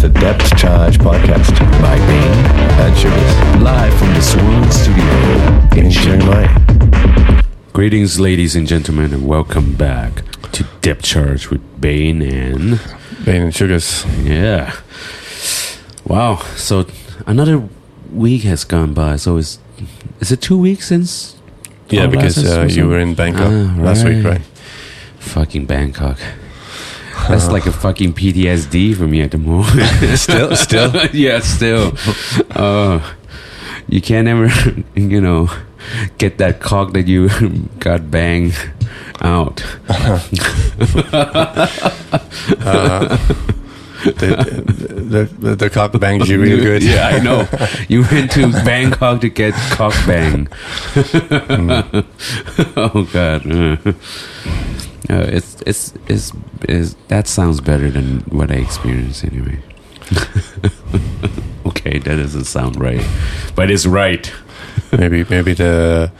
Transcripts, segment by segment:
is the Depth Charge Podcast by me and Sugars. Live from the Swan Studio in Chiang Mai. Greetings, ladies and gentlemen, and welcome back to Depth Charge with Bane and Bane and Sugars. Yeah. Wow. So another week has gone by. So is is it two weeks since? Yeah, because uh, you were in Bangkok Ah, last week, right? Fucking Bangkok. That's like a fucking PTSD for me at the moment. Still, still. yeah, still. Uh, you can't ever, you know, get that cock that you got banged out. Uh, the, the, the cock bangs you real good. Yeah, I know. You went to Bangkok to get cock bang. oh God. Uh, it's, it's it's it's that sounds better than what I experienced anyway. okay, that doesn't sound right, but it's right. maybe maybe the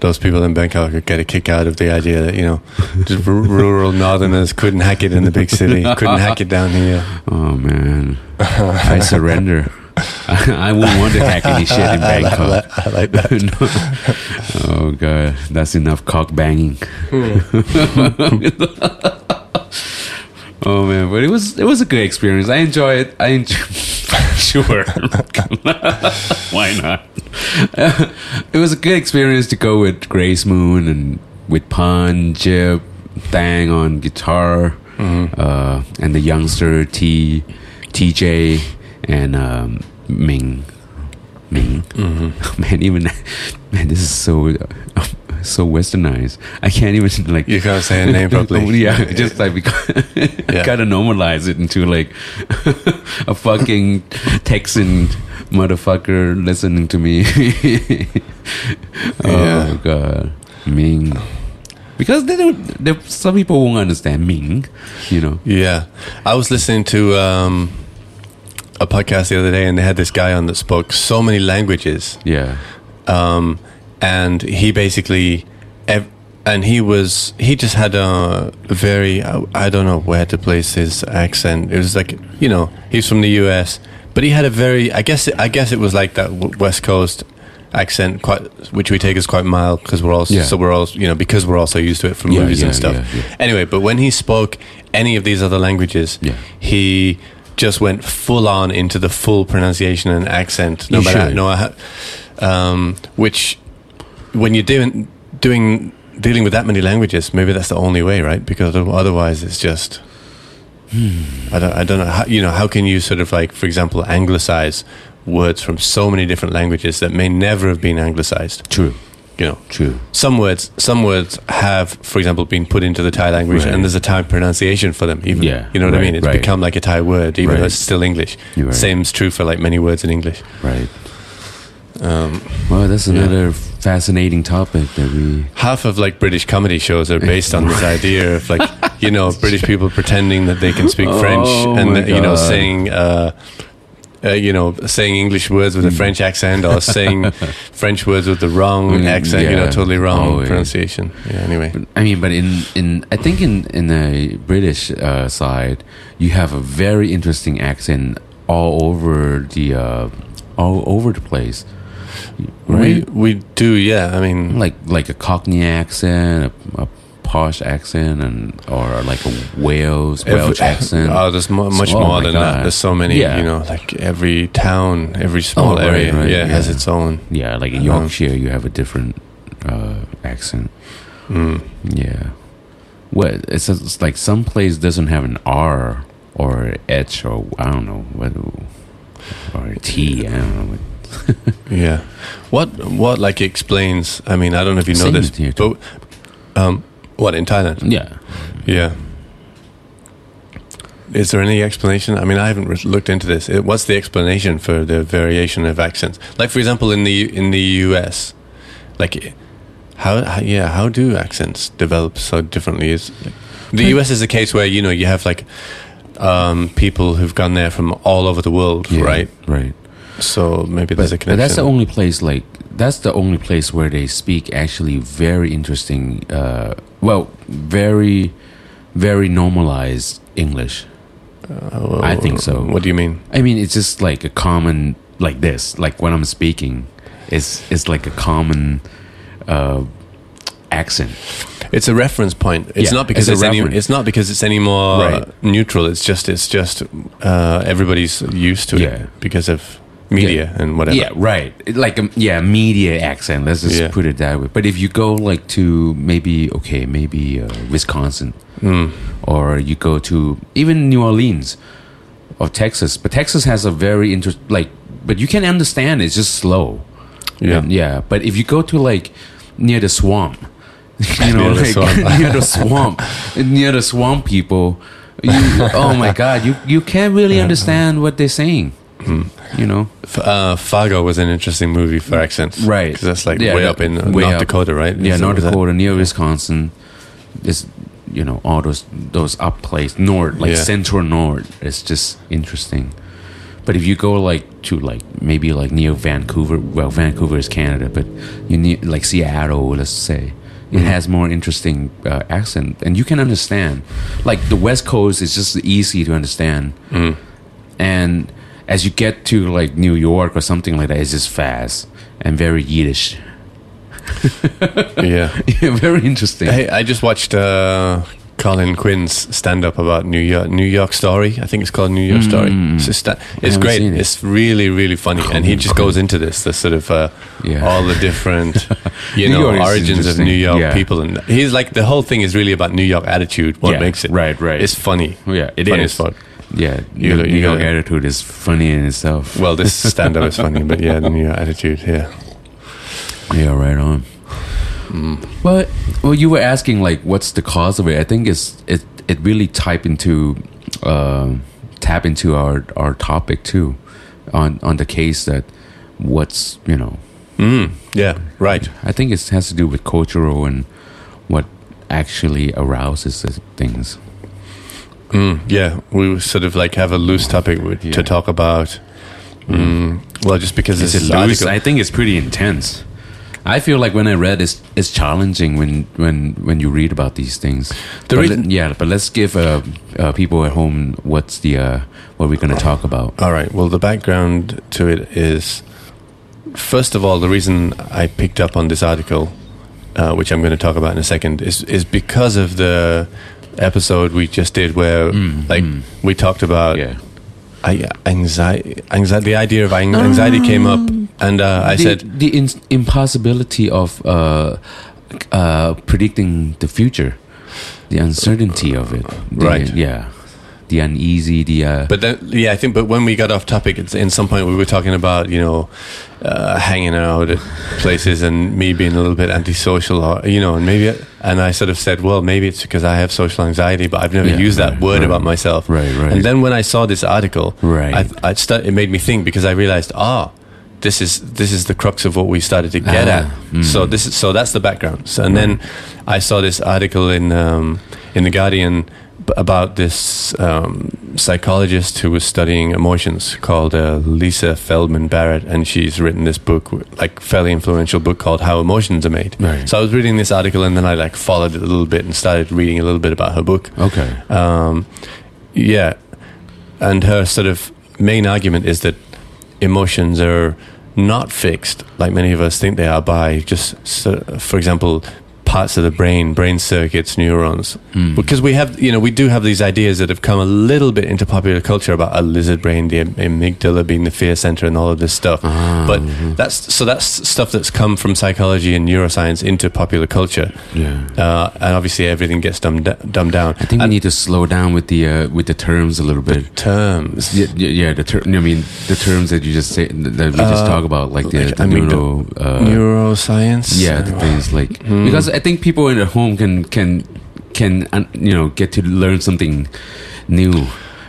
those people in Bangkok could get a kick out of the idea that you know just r- rural northerners couldn't hack it in the big city, couldn't hack it down here. Oh man, I surrender. I, wouldn't want to hack any shit in I like Bangkok. that. I like that. No. Oh god, that's enough cock banging. oh man, but it was it was a good experience. I enjoy it. I enjoy. sure, why not? it was a good experience to go with Grace Moon and with Pun, Jib, Thang on guitar, uh, and the youngster T, TJ, and um, Ming. Ming. Man, even man, this is so so westernized. I can't even like You can't say a name properly. yeah, just like because gotta normalize it into like a fucking Texan motherfucker listening to me. oh Yeah. god, Ming. Because they don't. They, some people won't understand Ming. You know. Yeah, I was listening to um, a podcast the other day, and they had this guy on that spoke so many languages, Yeah. um, and he basically, ev- and he was he just had a very I, don't know where to place his accent. It was like you know he's from the U.S., but he had a very I guess I guess it was like that West Coast accent quite which we take as quite mild because we're all Yeah. so we're all you know because we're all so used to it from Yeah, movies yeah, and stuff anyway but when he spoke any of these other languages Yeah. he just went full on into the full pronunciation and accent no You matter should. no how- um, which when you're doing doing dealing with that many languages maybe that's the only way right because otherwise it's just Hmm. I don't, I don't know how you know how can you sort of like for example anglicize words from so many different languages that may never have been anglicized True. You know True. some words some words have for example been put into the thai language Right. and there's a thai pronunciation for them even Yeah, you know what i mean it's right. become like a thai word even though it's still english right. same's true for like many words in english Right. um, Well, that's Yeah. another fascinating topic that we. half of like british comedy shows are based on this idea of like you know british people pretending that they can speak french Oh and my you know saying uh, uh, you know, saying English words with a French accent or saying French words with the wrong Mm, accent, you know, totally wrong Oh, yeah. pronunciation. Yeah, anyway. I mean, but in, in I think in in the British uh, side, you have a very interesting accent all over the uh, all over the place, right? We, we do, yeah. I mean, like like a Cockney accent, a, a posh accent, and or like a Wales every- Welsh accent. Oh, there's mo- much Oh more than that. There's so many, Yeah. you know, like every town, every small Oh, right, area, right, yeah, has its own. yeah, like in Uh-huh. Yorkshire, you have a different uh, accent. Mm. Yeah. Well, it's, it's like some place doesn't have an R or H or I don't know what or a T. I don't know. What, Yeah. What what like explains? I mean, I don't know if you know Same this, but um, what in Thailand? yeah. Yeah. Is there any explanation? I mean, I haven't looked into this. It, what's the explanation for the variation of accents? Like, for example, in the in the U.S., like how, how yeah, how do accents develop so differently? Is the U.S. is a case where you know you have like um, people who've gone there from all over the world, yeah, right? Right. So maybe there's a But connection. that's the only place like that's the only place where they speak actually very interesting. Uh, well, very, very normalized English. I think so. What do you mean? I mean, it's just like a common like this. Like when I'm speaking, it's it's like a common uh, accent. It's a reference point. It's Yeah, not because it's it's, any. It's not because it's any more Right. neutral. It's just. It's just. Uh, everybody's used to Yeah. it because of media and whatever. Yeah, right. Like a yeah, media accent. Let's just Yeah. put it that way. But if you go like to maybe okay, maybe uh, Wisconsin, Mm. or you go to even New Orleans or Texas, but Texas has a very interest like, but you can understand. It's just slow. Yeah. And, yeah. But if you go to like near the swamp, you know, Near the like swamp. near the swamp, near the swamp people, you, oh my god, you you can't really understand what they're saying. You know, F- uh, Fargo was an interesting movie for accents, Right. Because that's like Yeah, way that- up in uh, way North up. Dakota, right? yeah, So North was that- Dakota near Wisconsin is you know all those those up place north like Yeah. central north. It's just interesting. But if you go like to like maybe like near Vancouver, well, Vancouver is Canada, but you need like Seattle, let's say, it has more interesting uh, accent, and you can understand. Like the West Coast is just easy to understand, Mm. and as you get to like New York or something like that, it's just fast and very Yiddish. yeah. yeah, very interesting. Hey, I just watched uh, Colin Quinn's stand up about New York, New York Story. I think it's called New York Story. It's, just sta- it's great. it. It's really, really funny, and he just goes into this, the sort of uh, Yeah. all the different, you know, York origins of. New York Yeah. people, and he's like the whole thing is really about New York attitude. What Yeah, makes it right, right. It's funny. yeah, it funny is. fuck. Yeah, You- New, you New York attitude is funny in itself. Well, this stand up is funny, but yeah, the New York attitude. Yeah. Yeah, right on. But well, you were asking like, what's the cause of it? I think it's it it really type into uh, tap into our our topic too, on on the case that what's you know. Mm, yeah. Right. I think it has to do with cultural and what actually arouses the things. Mm, yeah, we sort of like have a loose topic with, Yeah. to talk about. Mm, well, just because Is this it is loose? I think it's pretty intense. I feel like when I read it's it's challenging when when when you read about these things. The But reason- let- yeah, but let's give uh, uh, people at home what's the uh, what we're going to talk about. All right. Well, the background to it is, first of all, the reason I picked up on this article, uh, which I'm going to talk about in a second, is is because of the episode we just did where, Mm, like, mm. we talked about Yeah, I, anxiety, anxiety. The idea of an- anxiety came up, and uh, I the, said, the in- impossibility of uh, uh, predicting the future, the uncertainty of it. The- Right. Yeah, the uneasy. The uh, But then, yeah, I think. But when we got off topic, it's, in some point we were talking about you know uh, hanging out at places and me being a little bit antisocial, or you know, and maybe. And I sort of said, well, maybe it's because I have social anxiety, but I've never Yeah, used that right, word right. about myself. Right, right. And then when I saw this article, Right. I, I st- it made me think because I realized, ah. This is this is the crux of what we started to get Ah, at. mm. So this is so that's the background. So, and then I saw this article in um, in the Guardian about this um, psychologist who was studying emotions called uh, Lisa Feldman Barrett, and she's written this book, like fairly influential book called How Emotions Are Made. Right. So I was reading this article, and then I like followed it a little bit and started reading a little bit about her book. okay. Um, yeah, and her sort of main argument is that emotions are not fixed like many of us think they are by just, for example, parts of the brain, brain circuits, neurons. Mm. Because we have, you know, we do have these ideas that have come a little bit into popular culture about a lizard brain, the amygdala being the fear center, and all of this stuff. Ah, But mhm. that's so that's stuff that's come from psychology and neuroscience into popular culture, yeah. uh, and obviously everything gets dumbed, dumbed down. I think we need to slow down with the uh, with the terms a little bit. terms. Yeah, yeah, yeah, the ter- I mean the terms that you just say that we just Uh, talk about, like the, the I mean, neuro, uh, neuroscience. yeah, the things like Hmm. because I think people in at home can can can uh, you know get to learn something new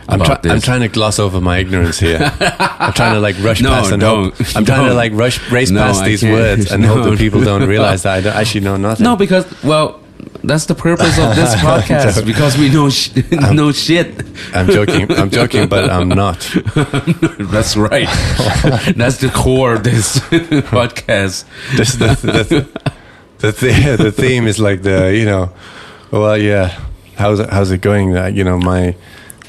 I'm, try- I'm trying to gloss over my ignorance here. I'm trying to like rush No, past and hope. I'm trying to like rush race No, past I these can't. words and hope that people don't realize that I don't actually know nothing. no, because well, that's the purpose of this podcast because we know sh- know shit. I'm joking. I'm joking, but I'm not. That's right. that's the core of this podcast. This, the, the, the, the, the theme is like the you know, well, yeah. How's it, how's it going? That you know, my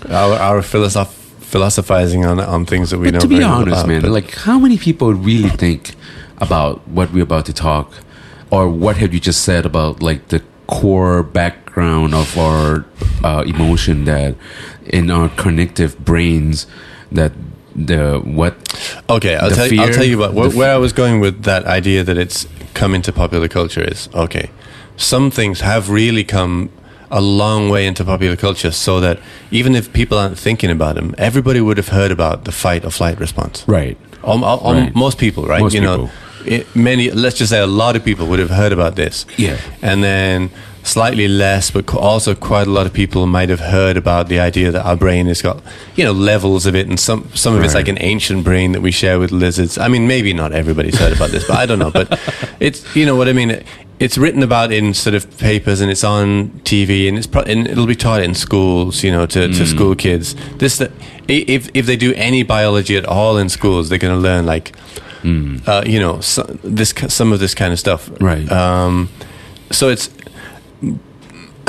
our our philosoph- philosophizing on on things that we But know. to be very honest, about, man, like how many people really think about what we're about to talk, or what have you just said about like the core background of our uh, emotion that in our cognitive brains that the what Okay, I'll tell, you, I'll tell you Where, f- where I was going with that idea that it's come into popular culture is okay. Some things have really come a long way into popular culture, so that even if people aren't thinking about them, everybody would have heard about the fight or flight response. right Um, um, um, Right. Most people, right? Most you know, it, many. Let's just say a lot of people would have heard about this. Yeah. and then slightly less, but also quite a lot of people might have heard about the idea that our brain has got, you know, levels of it, and some some of it's like an ancient brain that we share with lizards. I mean, maybe not everybody's heard about this, but I don't know. But it's you know what I mean. It's written about in sort of papers, and it's on TV, and it's pro- and it'll be taught in schools, you know, to, Mm. to school kids. This that if if they do any biology at all in schools, they're going to learn like, uh, you know, so, this some of this kind of stuff, Mm. Right. Um, so it's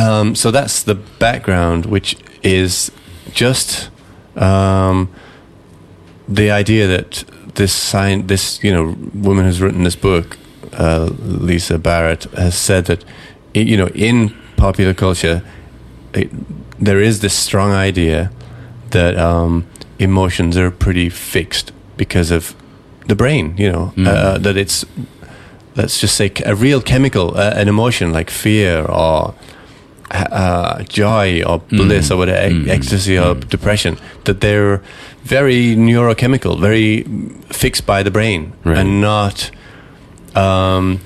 um, so that's the background, which is just um, the idea that this sign, this you know, woman who's written this book, uh, Lisa Barrett, has said that you know, in popular culture, it, there is this strong idea that um, emotions are pretty fixed because of the brain. You know, uh, that it's let's just say a real chemical, uh, an emotion like fear or uh, joy or bliss or whatever, e- ecstasy or depression, that they're very neurochemical, very fixed by the brain, Right. and not um,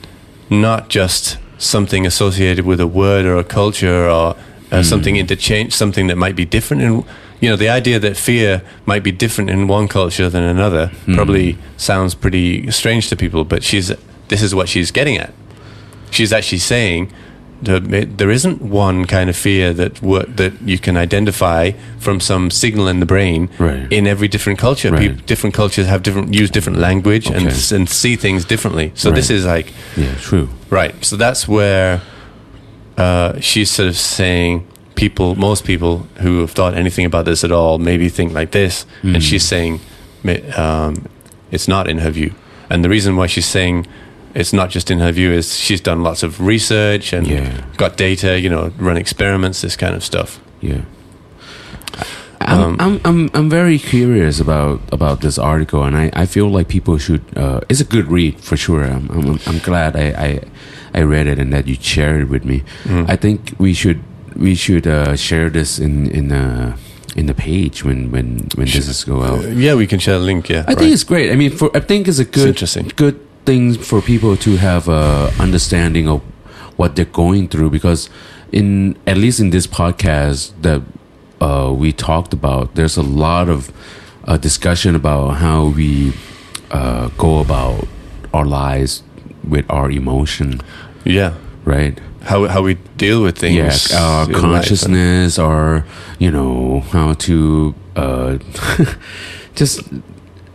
not just something associated with a word or a culture or uh, something interchange, something that might be different. And you know, the idea that fear might be different in one culture than another probably sounds pretty strange to people. But she's this is what she's getting at. She's actually saying there isn't one kind of fear that that you can identify from some signal in the brain Right. in every different culture. Right. Peop different cultures have different use different language and Okay. s- and see things differently. So this is like yeah true right. So that's where uh, she's sort of saying people, most people who have thought anything about this at all, maybe think like this, Hmm. and she's saying um, it's not in her view. And the reason why she's saying it's not just in her view is she's done lots of research and Yeah. got data, you know, run experiments, this kind of stuff. Yeah. I'm, Um, I'm, I'm, I'm very curious about, about this article, and I, I feel like people should. Uh, it's a good read for sure. I'm, I'm, I'm glad I, I, I read it and that you shared it with me. Mm-hmm. I think we should we should uh, share this in in uh, in the page when when when this is go out. Yeah, we can share a link. Yeah, I think it's great. I mean, for I think it's a good, interesting. good thing for people to have a understanding of what they're going through because in at least in this podcast that uh, we talked about, there's a lot of uh, discussion about how we uh, go about our lives with our emotion, yeah. right? How how we deal with things. yeah, our in life. consciousness, or you know how to uh, just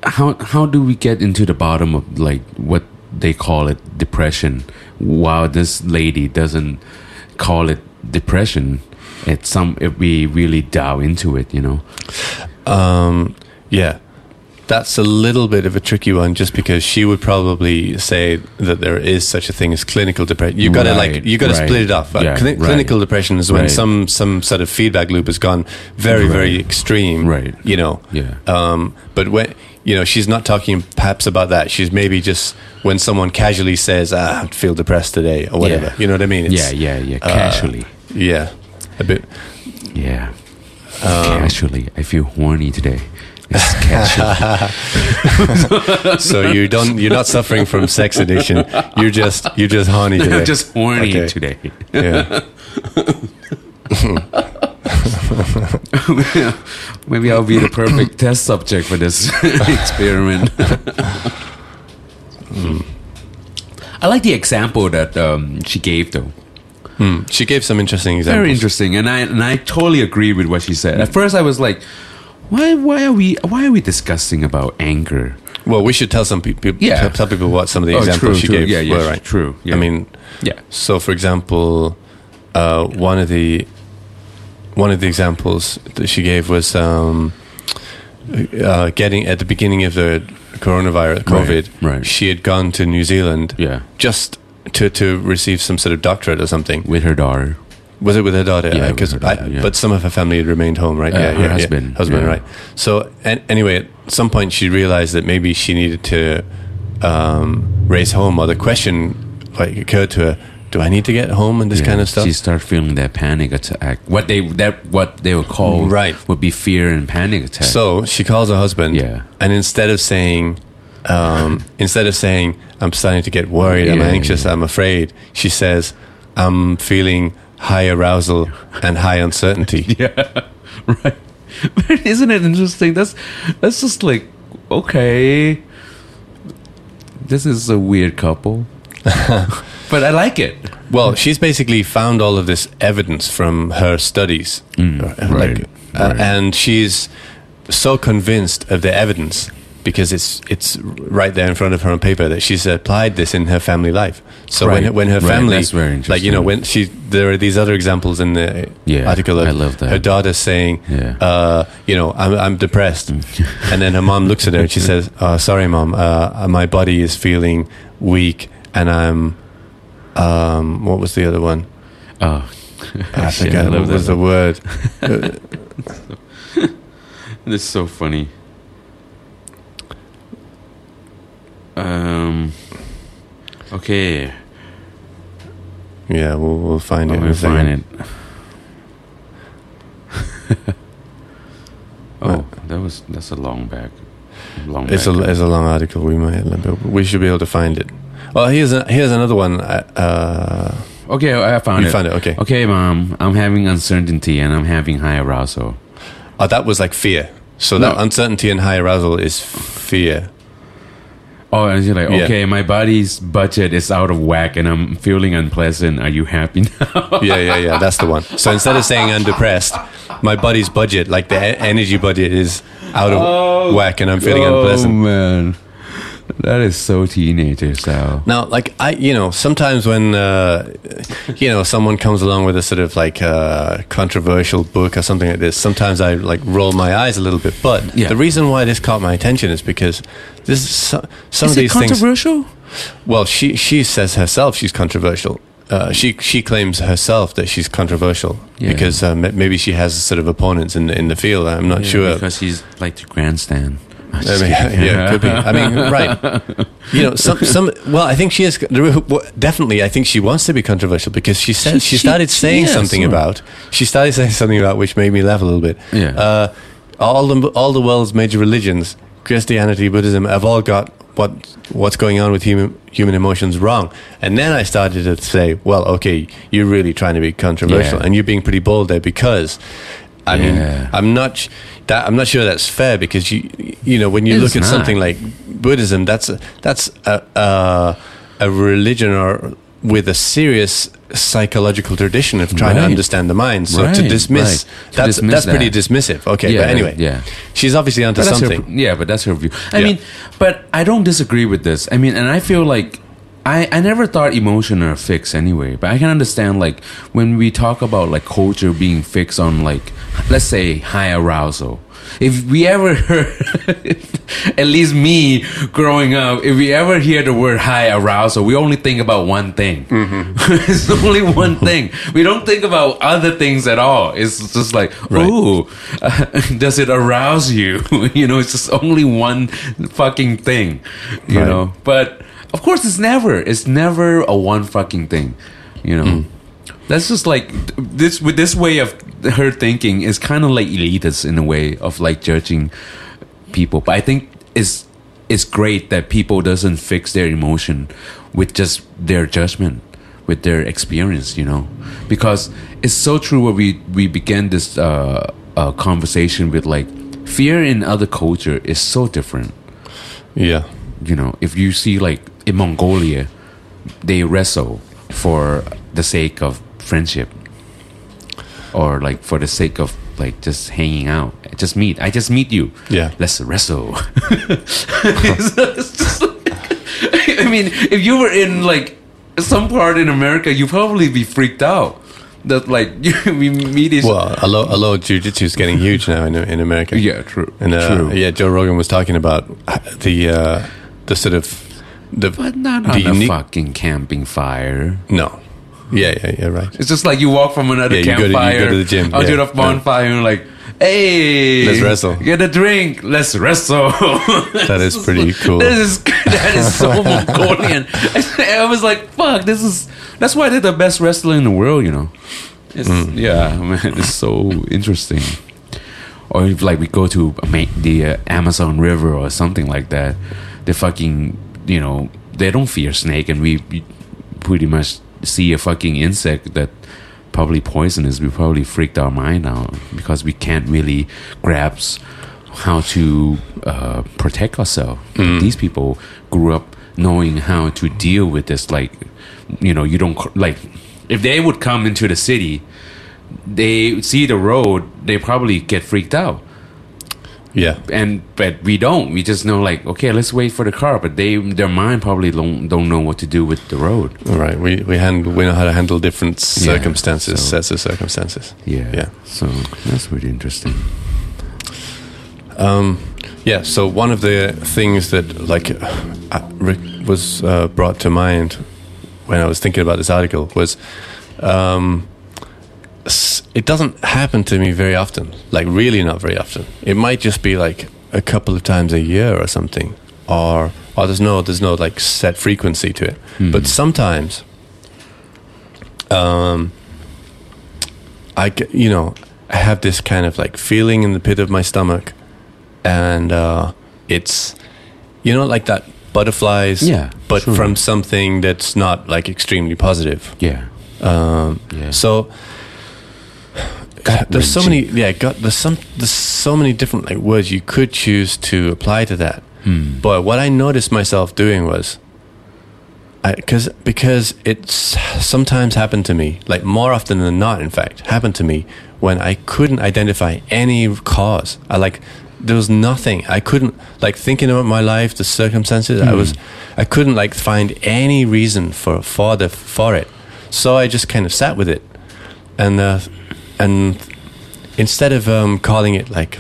how how do we get into the bottom of like what they call it depression? While this lady doesn't call it depression, it's some if we really dive into it, you know. Um, yeah, that's a little bit of a tricky one, just because she would probably say that there is such a thing as clinical depression. You got to Right, like you got to right. split it off. Uh, Yeah, cli- right. Clinical depression is when some some sort of feedback loop has gone very very extreme. Right. You know. Yeah. Um, but when you know she's not talking perhaps about that. She's maybe just when someone casually says, "Ah, I feel depressed today" or whatever. Yeah. You know what I mean? yeah, yeah, yeah. uh, Casually, Yeah. A bit. yeah. Um, casually, I feel horny today. It's casually. So you don't. You're not suffering from sex addiction. You're just. You're just horny today. Just horny Okay. today. Yeah. Maybe I'll be the perfect test subject for this experiment. I like the example that um, she gave, though. Hmm. She gave some interesting examples. Very interesting, and I and I totally agree with what she said. At first, I was like, "Why? Why are we? Why are we discussing about anger?" Well, we should tell some people. Yeah. Tell people what some of the Oh, examples true, she true. gave Yeah, yeah, were. Right. true, yeah. I mean, Yeah, so for example, uh, one of the one of the examples that she gave was um, uh, getting at the beginning of the coronavirus, COVID. right. She had gone to New Zealand Yeah. just to to receive some sort of doctorate or something. With her daughter. Was it with her daughter? Yeah, because yeah. but some of her family had remained home, right? Uh, yeah, her yeah, yeah. husband, husband, yeah. right? So, an anyway, at some point she realized that maybe she needed to um, race home, or the question like occurred to her: Do I need to get home and this Yeah, kind of stuff? She start feeling that panic attack. What they that what they would call Right. would be fear and panic attack. So she calls her husband, Yeah. and instead of saying, um, instead of saying, "I'm starting to get worried, yeah, I'm anxious, yeah. I'm afraid," she says, "I'm feeling high arousal and high uncertainty." yeah, right. But isn't it interesting? That's that's just like okay. This is a weird couple, but I like it. Well, she's basically found all of this evidence from her studies, Mm, Uh, right, uh, right. and she's so convinced of the evidence because it's it's right there in front of her on paper that she's applied this in her family life. So Right, when when her right, family, that's very like you know, when she there are these other examples in the Yeah, article of I love that. her daughter saying, Yeah. uh, you know, I'm I'm depressed, and then her mom looks at her and she says, uh, "Sorry, mom, uh, my body is feeling weak, and I'm." Um, what was the other one? Oh, I forget I what was the word. This is so funny. Um. Okay, Yeah, we'll, we'll find it. let in me a second. find it. oh, that was that's a long back. Long It's back. a it's a long article. We might we should be able to find it. Well, here's a, here's another one. Uh, okay, I found you it. found it. Okay. Okay, mom, I'm having uncertainty and I'm having high arousal. Oh, that was like fear. So No. that uncertainty and high arousal is fear. Oh, and you're like, Yeah. okay, my body's budget is out of whack and I'm feeling unpleasant. Are you happy now? Yeah, yeah, yeah. That's the one. So instead of saying I'm depressed, my body's budget, like the energy budget, is out of whack, and I'm feeling unpleasant. Oh man, that is so teenager style. Now, like I, you know, sometimes when uh, you know someone comes along with a sort of like uh, controversial book or something like this, sometimes I like roll my eyes a little bit. But Yeah. the reason why this caught my attention is because this is so, some Is of these things. controversial? Well, she she says herself she's controversial. Uh, she she claims herself that she's controversial Yeah. because um, maybe she has sort of opponents in the, in the field. I'm not Yeah, sure. because he's like the grandstand. I'm I just mean, kidding. yeah, could be. I mean, right. You know, some, some. Well, I think she is definitely. I think she wants to be controversial because she said She- she, started she- saying yeah, something sort of. about. She started saying something about which made me laugh a little bit. Yeah. Uh, all the all the world's major religions, Christianity, Buddhism, have all got what what's going on with human human emotions wrong. And then I started to say, well, okay, you're really trying to be controversial, Yeah. and you're being pretty bold there because. I mean, Yeah. I'm not that I'm not sure that's fair because you you know when you It's look at not. something like Buddhism, that's a, that's a, a a religion or with a serious psychological tradition of trying to understand the mind. So to dismiss right. To that's dismiss that's pretty dismissive. Okay, Yeah, but anyway, yeah. she's obviously onto that's her- something. yeah, but that's her view. I Yeah. mean, but I don't disagree with this. I mean, and I feel like I, I never thought emotion are fixed anyway. But I can understand like when we talk about like culture being fixed on like let's say high arousal. If we ever heard, at least me growing up, if we ever hear the word high arousal, we only think about one thing. Mm-hmm. it's only one thing. We don't think about other things at all. It's just like, Right. ooh, does it arouse you? you know, it's just only one fucking thing, you Right. know. But of course, it's never. It's never a one fucking thing, you know. That's just like this with this way of her thinking is kind of like elitist in a way of like judging people. But I think it's it's great that people doesn't fix their emotion with just their judgment, with their experience, you know, because it's so true. Where we we began this uh, uh, conversation with like fear in other culture is so different. Yeah, You know, if you see like in Mongolia, they wrestle for the sake of friendship or like for the sake of like just hanging out just meet i just meet you Yeah. let's wrestle it's, it's just like- i mean if you were in like some part in america you'd probably be freaked out that like we meet each. Well, although, although jiu-jitsu is getting huge now in, in America. yeah, true. And uh, true. yeah, Joe Rogan was talking about the uh, the sort of the but not the on a unique- fucking camping fire. no. Yeah, yeah, yeah, right. It's just like you walk from another Yeah, you go to- you campfire go to the gym, out to yeah, the bonfire and like, hey, Let's wrestle. Get a drink. Let's wrestle. That is pretty cool. That is that is so Mongolian. I was like, fuck, this is that's why they're the best wrestler in the world, you know. It's, Mm. Yeah, man, it's so interesting. Or if like we go to ma- the uh, Amazon River or something like that, they fucking you know they don't fear snake, and we, pretty much see a fucking insect that probably poisonous. We probably freaked our mind out because we can't really grasp how to uh, protect ourselves. These people grew up knowing how to deal with this. Like, you know, you don't like if they would come into the city, they see the road, they probably get freaked out. Yeah. And but we don't. We just know like, okay, let's wait for the car. But they their mind probably don't don't know what to do with the road. All right. We we handle we know how to handle different Yeah, circumstances, so- sets of circumstances. Yeah. Yeah. So that's really interesting. Um, yeah. So one of the things that like uh, was uh, brought to mind when I was thinking about this article was um, it doesn't happen to me very often. Like really, not very often. It might just be like a couple of times a year or something, or or there's no there's no like set frequency to it. But sometimes, um, I get, you know I have this kind of like feeling in the pit of my stomach, and uh, it's you know like that butterflies, Yeah, but sure. from something that's not like extremely positive. Yeah. Um, Yeah. So there's so many, yeah. Got there's some there's so many different like words you could choose to apply to that. Hmm. But what I noticed myself doing was, because because it's sometimes happened to me, like more often than not, in fact, happened to me when I couldn't identify any cause. I like there was nothing. I couldn't like thinking about my life, the circumstances. I was I couldn't like find any reason for for the for it. So I just kind of sat with it, and uh, and instead of um, calling it like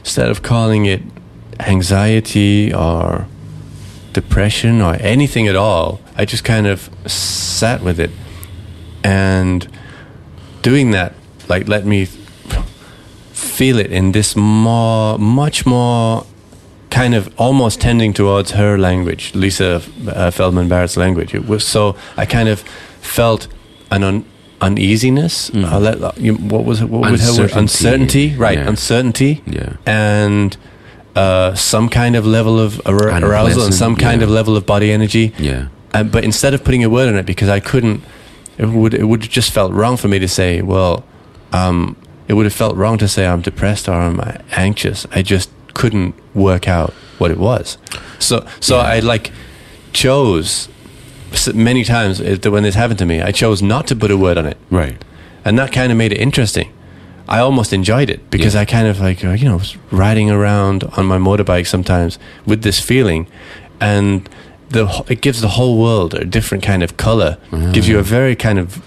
instead of calling it anxiety or depression or anything at all, I just kind of sat with it. And doing that, like, let me feel it in this more, much more kind of almost tending towards her language, Lisa uh, Feldman Barrett's language. It was so, I kind of felt an un- uneasiness. Mm. I'll let, you, what was it? What was her word? Uncertainty. Uncertainty, right? Yeah. Uncertainty Yeah. and uh, some kind of level of ar- arousal and some kind yeah. of level of body energy. Yeah. Uh, but instead of putting a word on it, because I couldn't, it would it would just felt wrong for me to say, well, um, it would have felt wrong to say I'm depressed or I'm anxious. I just couldn't work out what it was. So so Yeah. I like chose many times eh, when this happened to me. I chose not to put a word on it Right. and that kind of made it interesting. I almost enjoyed it because Yeah. I kind of like uh, you know was riding around on my motorbike sometimes with this feeling, and the it gives the whole world a different kind of color. Gives you a very kind of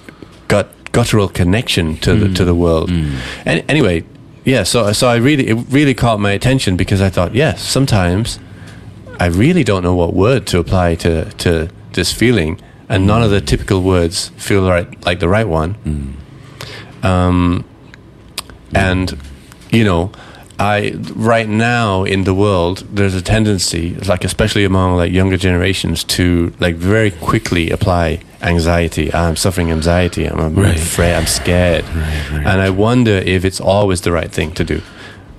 gut guttural connection to the hmm. to the world. Hmm. And anyway, yeah. So so I really it really caught my attention because I thought yes, sometimes I really don't know what word to apply to to this feeling, and none of the typical words feel right like the right one. Um, and you know, I right now in the world there's a tendency, like especially among like younger generations, to like very quickly apply anxiety. I'm suffering anxiety. I'm, Right. afraid. I'm scared. Right, right. And I wonder if it's always the right thing to do.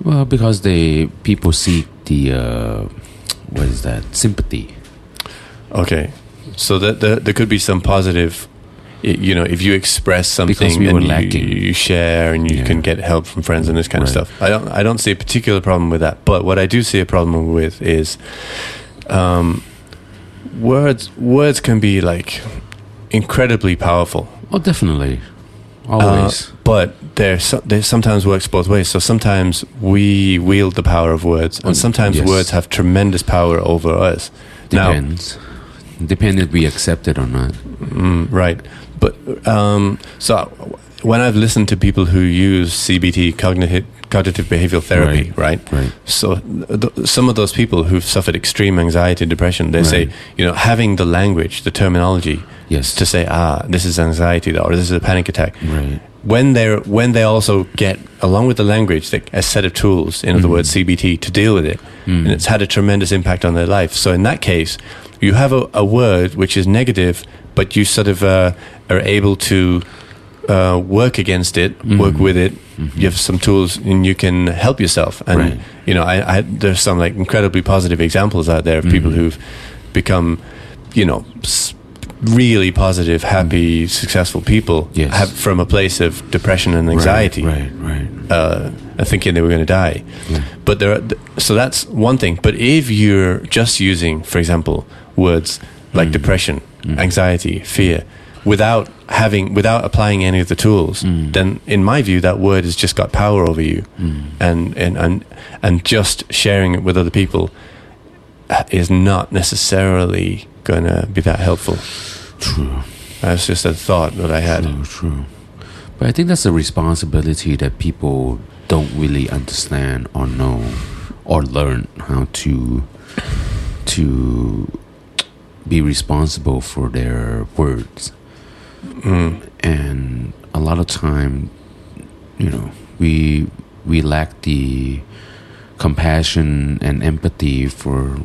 Well, because they people seek the uh, what is that sympathy? Okay, so that, that there could be some positive. You know, if you express something we and you, you share and you Yeah. can get help from friends and this kind Right. of stuff. I don't. I don't see a particular problem with that. But what I do see a problem with is, um, words. Words can be like incredibly powerful. Oh, definitely, Uh, always. but they're so, they sometimes works both ways. So sometimes we wield the power of words, and Mm, sometimes yes. words have tremendous power over us. Now, Depends. Depends if we accept it or not. Mm, right. But um, so when I've listened to people who use CBT, cognitive cognitive behavioral therapy, right? Right. So th- some of those people who've suffered extreme anxiety and depression, they say, you know, having the language, the terminology, Yes. to say, ah, this is anxiety or this is a panic attack. Right. When they're when they also get along with the language like a set of tools, in other Mhm. words, CBT, to deal with it, Mm. and it's had a tremendous impact on their life. So in that case, you have a, a word which is negative, but you sort of uh, are able to uh, work against it, work Mhm. with it. Mhm. You have some tools, and you can help yourself. And Right. you know, I, I there's some like incredibly positive examples out there of people Mhm. who've become, you know. Really positive, happy, successful people Yes. have from a place of depression and anxiety Right. Right. uh, thinking they were going to die. Yeah. But there, are, so that's one thing. But if you're just using, for example, words like Mm. depression, Mm. anxiety, fear, without having, without applying any of the tools, Mm. then in my view, that word has just got power over you, Mm. and and and and just sharing it with other people uh, is not necessarily going to be that helpful. True. That's just a thought that I had. True, true. But I think that's a responsibility that people don't really understand or know or learn how to to be responsible for their words. Mm. And a lot of time, you know, we we lack the compassion and empathy for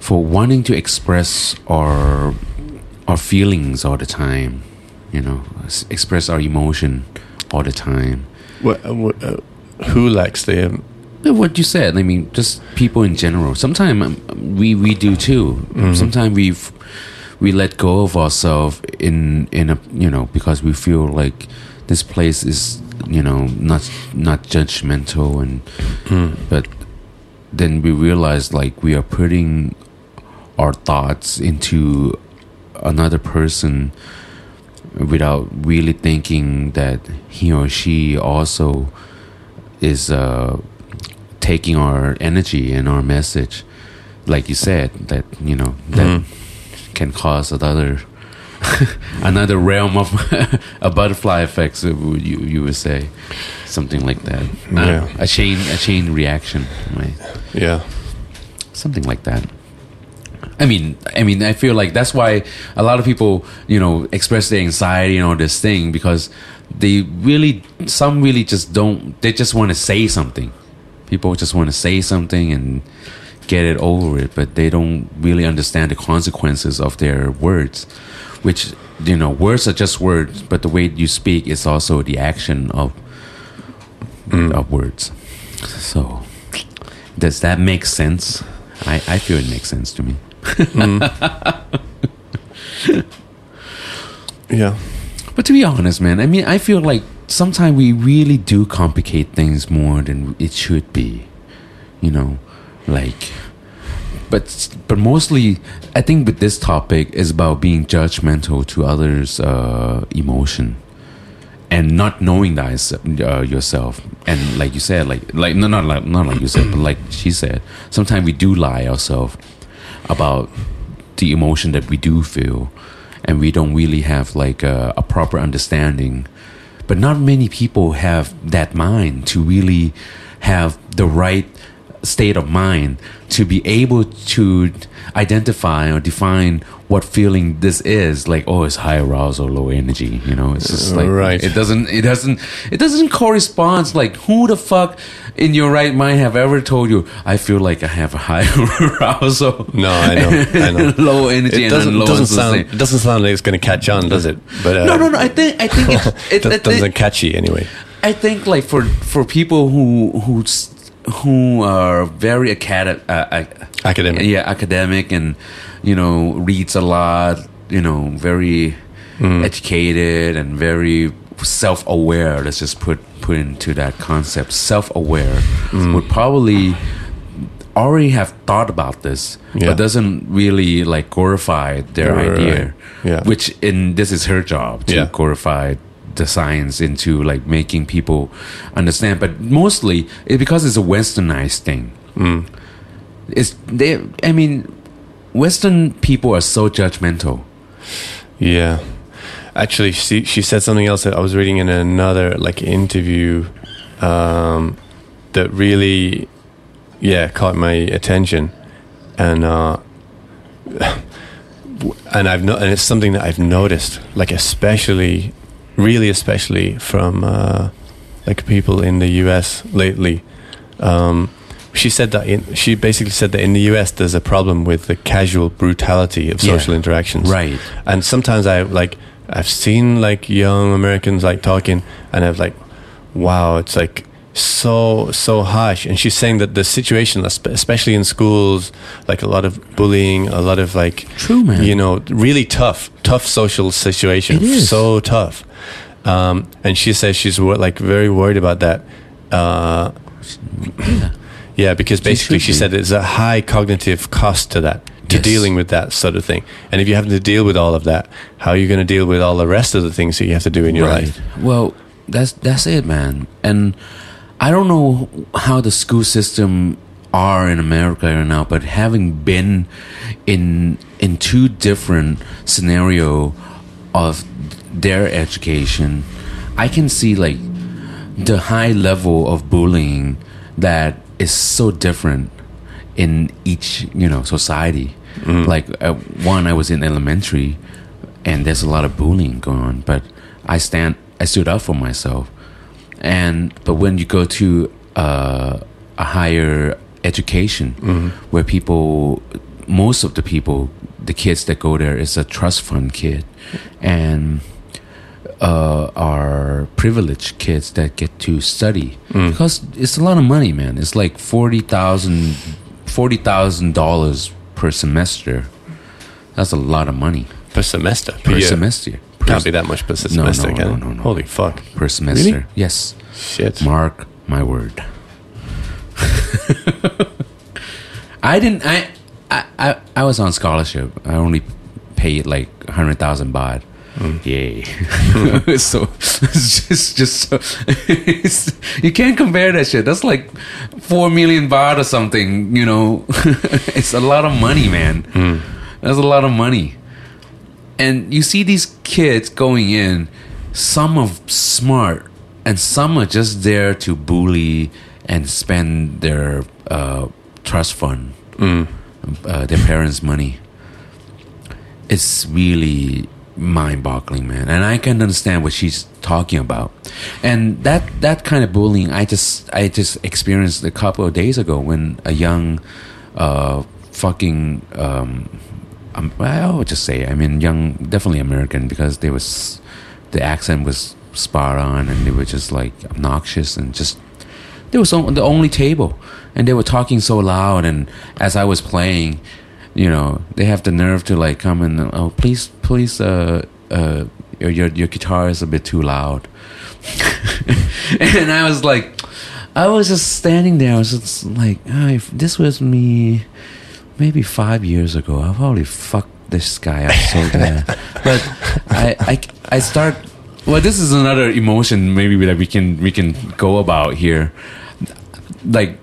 for wanting to express our our feelings all the time you know s- express our emotion all the time What, what, uh, who lacks the um, what you said i mean just people in general sometimes we we do too Mhm. sometimes we we let go of ourselves in in a you know because we feel like this place is you know not not judgmental and Mm. but then we realize like we are putting our thoughts into another person without really thinking that he or she also is uh, taking our energy and our message like you said that you know that Mhm. Can cause another another realm of a butterfly effects uh, would you you would say something like that. Uh, Yeah. a chain a chain reaction right? Yeah. Something like that. I mean i mean i feel like that's why a lot of people you know express their anxiety and all this thing because they really some really just don't they just want to say something. People just want to say something and get it over it but they don't really understand the consequences of their words which you know words are just words but the way you speak is also the action of Mm. of words so does that make sense i i feel it makes sense to me Mm. yeah But to be honest, man, I mean, I feel like sometimes we really do complicate things more than it should be. You know, like, but but mostly, I think with this topic is about being judgmental to others' uh, emotion. And not knowing that uh, yourself. And like you said, like like no, not like not like you said, but like she said, sometimes we do lie ourselves about the emotion that we do feel. And we don't really have like a, a proper understanding. But not many people have that mind to really have the right state of mind to be able to identify or define what feeling this is like oh it's high arousal low energy you know it's just like Right. it doesn't it doesn't it doesn't correspond like who the fuck in your right mind have ever told you i feel like i have a high arousal No, I know, I know. low energy it and doesn't, low doesn't sound it doesn't sound like it's going to catch on, does it? But uh, no no no i think i think it, it, that doesn't think, catchy anyway. I think like for for people who who who are very academic uh, Academic. yeah academic and you know reads a lot you know very Mm. educated and very self-aware let's just put put into that concept self-aware Mm. would probably already have thought about this Yeah. but doesn't really like glorify their right, idea right. Yeah. which in this is her job to Yeah. glorify the science into like making people understand but mostly it's because it's a westernized thing Mm. it's they i mean western people are so judgmental Yeah. Actually, she she said something else that I was reading in another like interview um, that really, yeah, caught my attention, and uh, and I've no, and it's something that I've noticed, like especially, really especially from uh, like people in the U.S. lately. Um, she said that in, she basically said that in the U.S. there's a problem with the casual brutality of Yeah. social interactions, Right. and sometimes I like I've seen like young Americans like talking, and I've like, wow, it's like so so harsh. And she's saying that the situation, especially in schools, like a lot of bullying, a lot of like, True, man. you know, really tough, tough social situation, It is. so tough. Um, and she says she's like very worried about that. Uh, Yeah. yeah, because basically should she said there's a high cognitive cost to that, to Yes. dealing with that sort of thing. And if you have to deal with all of that, how are you going to deal with all the rest of the things that you have to do in your right. life? Well, that's that's it, man. And I don't know how the school system are in America right now, but having been in in two different scenario of their education, I can see like the high level of bullying that is so different in each you know society. Like uh, one, I was in elementary, and there's a lot of bullying going on, but I stand, I stood up for myself. And but when you go to uh, a higher education, where people, most of the people, the kids that go there is a trust fund kid, and uh, are privileged kids that get to study because it's a lot of money, man. It's like forty thousand, forty thousand dollars per semester. That's a lot of money Per semester? per year. semester. Can't be that much per No, no, can no, eh? no, no. Holy fuck. per semester. Yes, Shit. mark my word. I didn't. I, I I was on scholarship. I only paid like hundred thousand baht. Hmm. Yay! so it's just just so, it's, you can't compare that shit. That's like four million baht or something. You know, it's a lot of money, man. Hmm. That's a lot of money. And you see these kids going in. Some are smart, and some are just there to bully and spend their uh, trust fund, uh, their parents' money. It's really mind-boggling man. And i can understand what she's talking about. And that that kind of bullying i just i just experienced a couple of days ago when a young uh fucking um um, I would just say, I mean, young, definitely American because they was, the accent was spot on and they were just like obnoxious and just, they was the only table and they were talking so loud and as I was playing, you know, they have the nerve to like come and oh please please uh uh your your, your guitar is a bit too loud. and I was like I was just standing there, I was just like, oh, if this was me maybe five years ago, oh, I probably fucked this guy up so bad. but I, I I start well this is another emotion maybe that we can we can go about here. Like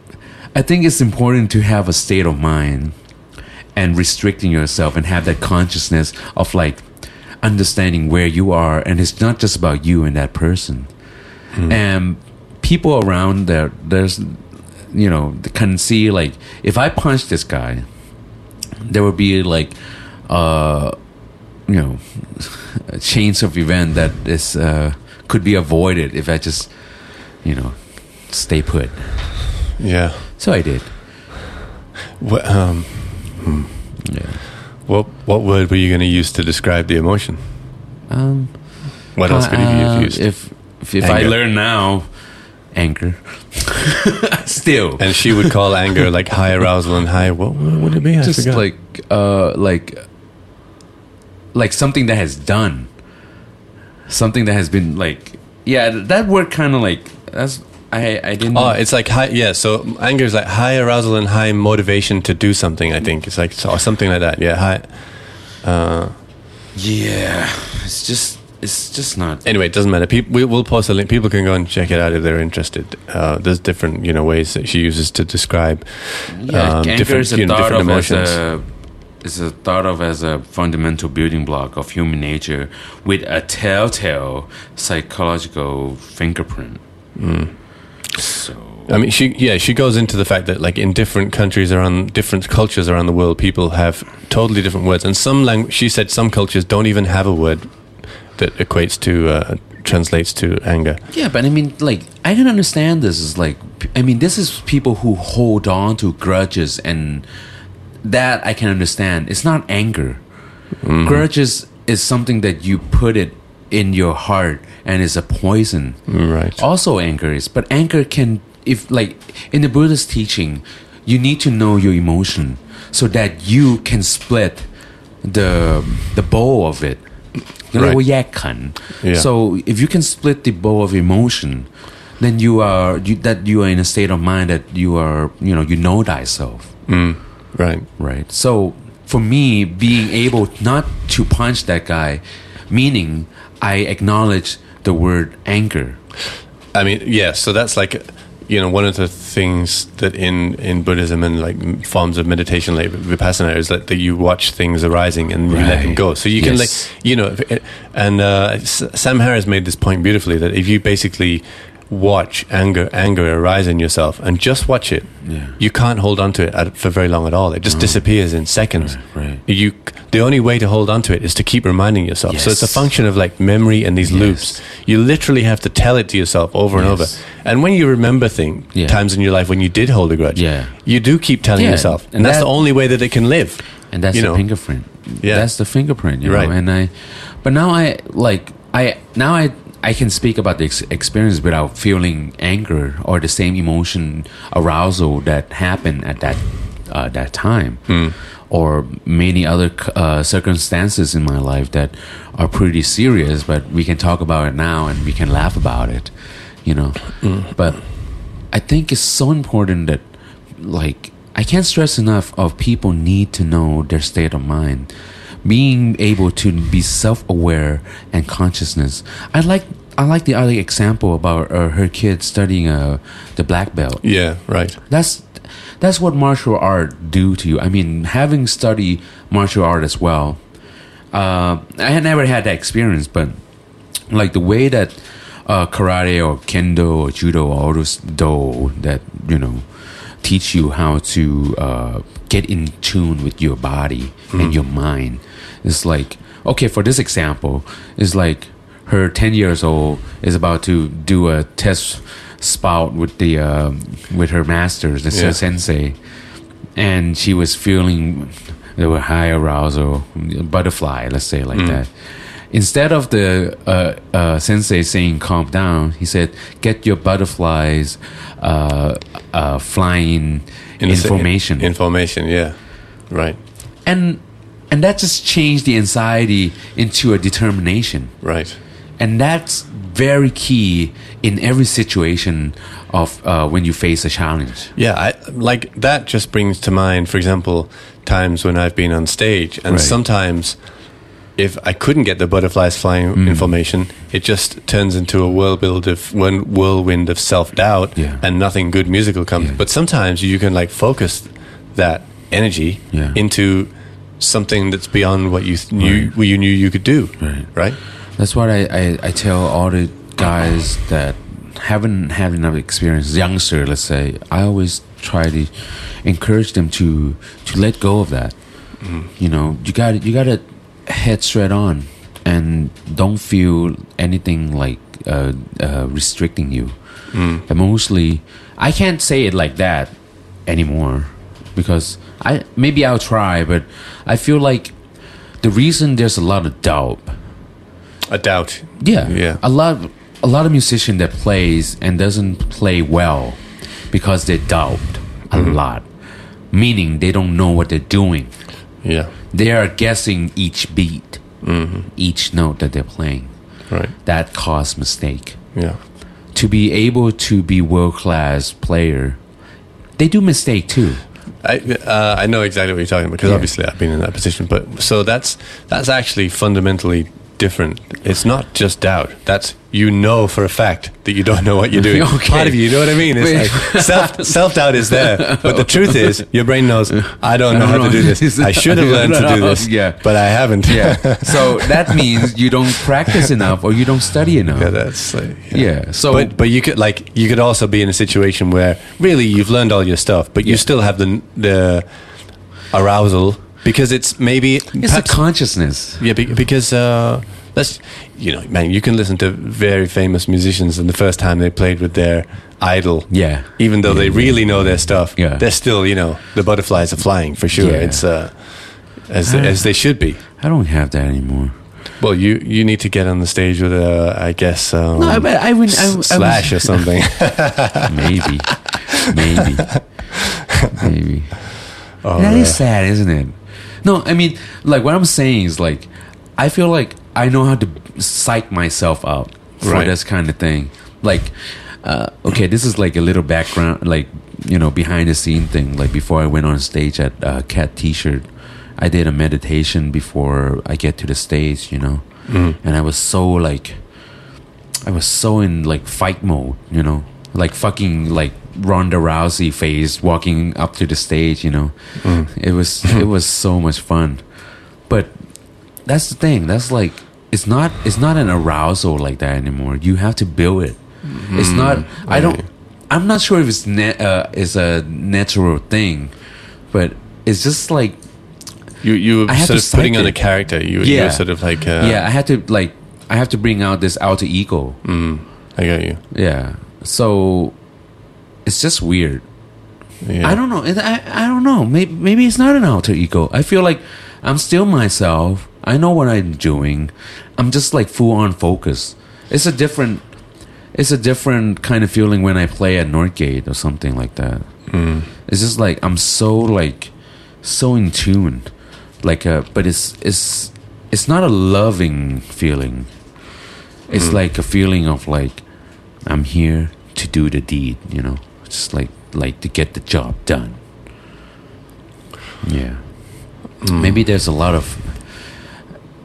I think it's important to have a state of mind and restricting yourself and have that consciousness of like understanding where you are and it's not just about you and that person hmm. and people around there there's you know can see like if i punch this guy there would be like uh you know chains of event that is uh could be avoided if i just you know stay put Yeah. so i did What, um, yeah what, what word were you going to use to describe the emotion? um What else could you Uh, have used? If if, if I learn now, anger. Still, and she would call anger like high arousal and high. What, what would it be? I just forgot. like uh like like something that has done, something that has been like yeah. That word kind of like that's I I didn't. Oh, it's like high. Yeah, so anger is like high arousal and high motivation to do something. I think it's like or something like that. Yeah, high. Uh, yeah, it's just it's just not. anyway, it doesn't matter. People, we, we'll post a link. People can go and check it out if they're interested. Uh, there's different, you know, ways that she uses to describe Yeah, um, different, you know, thought different of as emotions. a is a thought of as a fundamental building block of human nature with a telltale psychological fingerprint. So I mean, she yeah, she goes into the fact that like in different countries around different cultures around the world, people have totally different words, and some language. She said some cultures don't even have a word that equates to uh, translates to anger. yeah, but I mean, like I can understand this is like I mean, this is people who hold on to grudges, and that I can understand. It's not anger. Grudges is something that you put it in your heart, and it's a poison. Right. also anger is but anger can if like in the buddhist teaching you need to know your emotion so that you can split the the bowl of it Right. So if you can split the bow of emotion, then you are you, that you are in a state of mind that you are you know you know thyself. Mm. Right. Right. So for me, being able not to punch that guy, meaning I acknowledge the word anger. I mean, yeah. So that's like you know, one of the things that in in Buddhism and like forms of meditation, like vipassana, is that, that you watch things arising and you let them go. So you can Yes. like, you know, and uh, Sam Harris made this point beautifully that if you basically watch anger anger arise in yourself and just watch it, Yeah. you can't hold on to it at, for very long at all. It just disappears in seconds. Right, right. You the only way to hold on to it is to keep reminding yourself. So it's a function of like memory and these Yes. loops. You literally have to tell it to yourself over and over. And when you remember things Yeah. times in your life when you did hold a grudge, Yeah. you do keep telling Yeah, yourself, and, and that's that- the only way that it can live. and that's You the know. fingerprint. Yeah. that's the fingerprint. You Right. know, and I, but now I like I now I I can speak about the ex- experience without feeling anger or the same emotion arousal that happened at that uh, that time, or many other uh, circumstances in my life that are pretty serious. But we can talk about it now and we can laugh about it. You know, but I think it's so important that like I can't stress enough of people need to know their state of mind. Being able to be self-aware and consciousness. I like I like the other example about uh, her kid studying uh, the black belt. Yeah, right. That's that's what martial art do to you. I mean, having studied martial art as well, uh, I had never had that experience, but like the way that uh, karate or kendo or judo or all those do that you know teach you how to uh, get in tune with your body and your mind. It's like okay, for this example, it's like her ten years old is about to do a test spout with the uh, with her masters, the Yeah. sensei, and she was feeling there were high arousal, butterfly, let's say like that. Instead of the uh, uh, sensei saying "calm down," he said, "Get your butterflies uh, uh, flying In information." information, yeah. Right, and and that just changed the anxiety into a determination. right. And that's very key in every situation of uh, when you face a challenge. Yeah, I, like that just brings to mind, for example, times when I've been on stage, and Right. sometimes if I couldn't get the butterflies flying Mm. information, it just turns into a whirlwind of one whirlwind of self doubt, Yeah. and nothing good musical comes. Yeah. But sometimes you can like focus that energy Yeah. into something that's beyond what you th- knew what you knew you could do. Right. Right. That's what I, I, I tell all the guys that haven't had enough experience, youngster, let's say. I always try to encourage them to to let go of that. You know, you got you got to head straight on, and don't feel anything like uh, uh, restricting you. And mostly, I can't say it like that anymore because I maybe I'll try, but I feel like the reason there's a lot of doubt A doubt. yeah, Yeah. A lot, a lot of musician that plays and doesn't play well because they doubt a Mm-hmm. lot, meaning they don't know what they're doing. Yeah. They are guessing each beat, Mm-hmm. each note that they're playing. Right. That cause mistake. Yeah. To be able to be world class player, they do mistake too. I uh, I know exactly what you're talking about because Yeah. obviously I've been in that position. But so that's that's actually fundamentally different. It's not just doubt. That's you know for a fact that you don't know what you're doing. Okay. Part of you, you know what I mean? It's like self self doubt is there, but the truth is your brain knows I don't know I how don't to do this. I should have learned to do this, Yeah. but I haven't. Yeah. So that means you don't practice enough or you don't study enough. yeah, that's like, Yeah. So but but you could like you could also be in a situation where really you've learned all your stuff, but you Yeah. still have the the arousal because it's maybe it's a consciousness. yeah because uh, let's you know man you can listen to very famous musicians and the first time they played with their idol Yeah. even though Yeah, they yeah. really know their stuff Yeah. they're still you know the butterflies are flying for sure Yeah. it's uh, as as they should be I don't have that anymore. well you you need to get on the stage with a I guess um, No, but I would. I, I slash or something maybe, maybe, maybe. Or, That is uh, sad, isn't it? No, I mean, like what I'm saying is like, I feel like I know how to psych myself out for Right. this kind of thing. Like, uh, okay, this is like a little background, like you know, behind the scene thing. Like before I went on stage at uh, Cat T-shirt, I did a meditation before I get to the stage. You know, mm, and I was so like, I was so in like fight mode. You know, like fucking like Ronda Rousey phase walking up to the stage. You know. mm. It was it was so much fun, but that's the thing. That's like it's not it's not an arousal like that anymore. You have to build it. It's not. I don't. I'm not sure if it's ne- uh, it's a natural thing, but it's just like you you were sort of putting on a character you, Yeah. were sort of like uh, yeah. I had to like I have to bring out this alter ego. mm, I got you Yeah. So it's just weird. yeah. I don't know. I, I don't know. Maybe, maybe it's not an alter ego. I feel like I'm still myself. I know what I'm doing. I'm just like full on focus. It's a different. It's a different kind of feeling when I play at Northgate or something like that. Mm. It's just like I'm so like so in tune, like uh But it's it's it's not a loving feeling. It's Mm. like a feeling of like I'm here to do the deed. You know, just like like to get the job done. Yeah. Mm. Maybe there's a lot of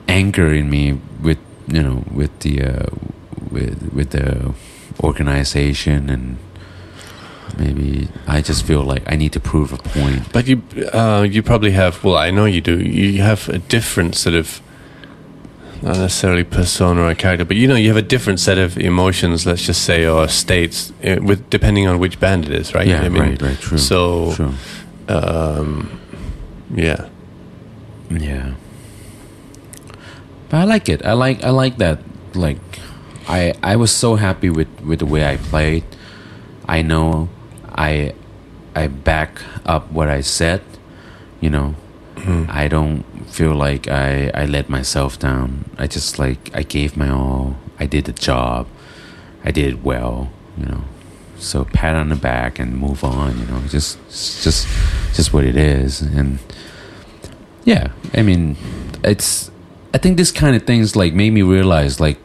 anger in me with you know with the uh, with with the organization and maybe I just feel like I need to prove a point. But you, uh, you probably have. Well, I know you do. You have a different sort of, not necessarily persona or character, but you know, you have a different set of emotions. Let's just say, or states, uh, with depending on which band it is, right? Yeah, I mean, right, right, true. So, True. um, yeah, Yeah. But I like it. I like I like that like I I was so happy with with the way I played. I know I I back up what I said, you know. Mhm. I don't feel like I I let myself down. I just like I gave my all. I did the job. I did well, you know. So pat on the back and move on, you know. Just just just what it is and yeah, I mean, it's. I think this kind of things like made me realize like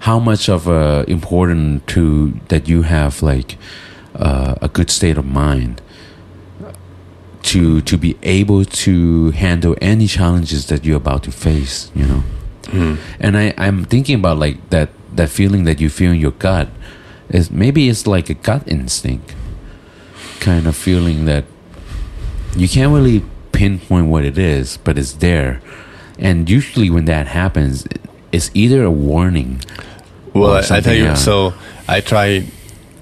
how much of a important to that you have like uh, a good state of mind to to be able to handle any challenges that you're about to face. You know, Mm. and I I'm thinking about like that that feeling that you feel in your gut is maybe it's like a gut instinct kind of feeling that you can't really pinpoint what it is, but it's there. And usually when that happens, it's either a warning. Well, I tell you, else. so I try,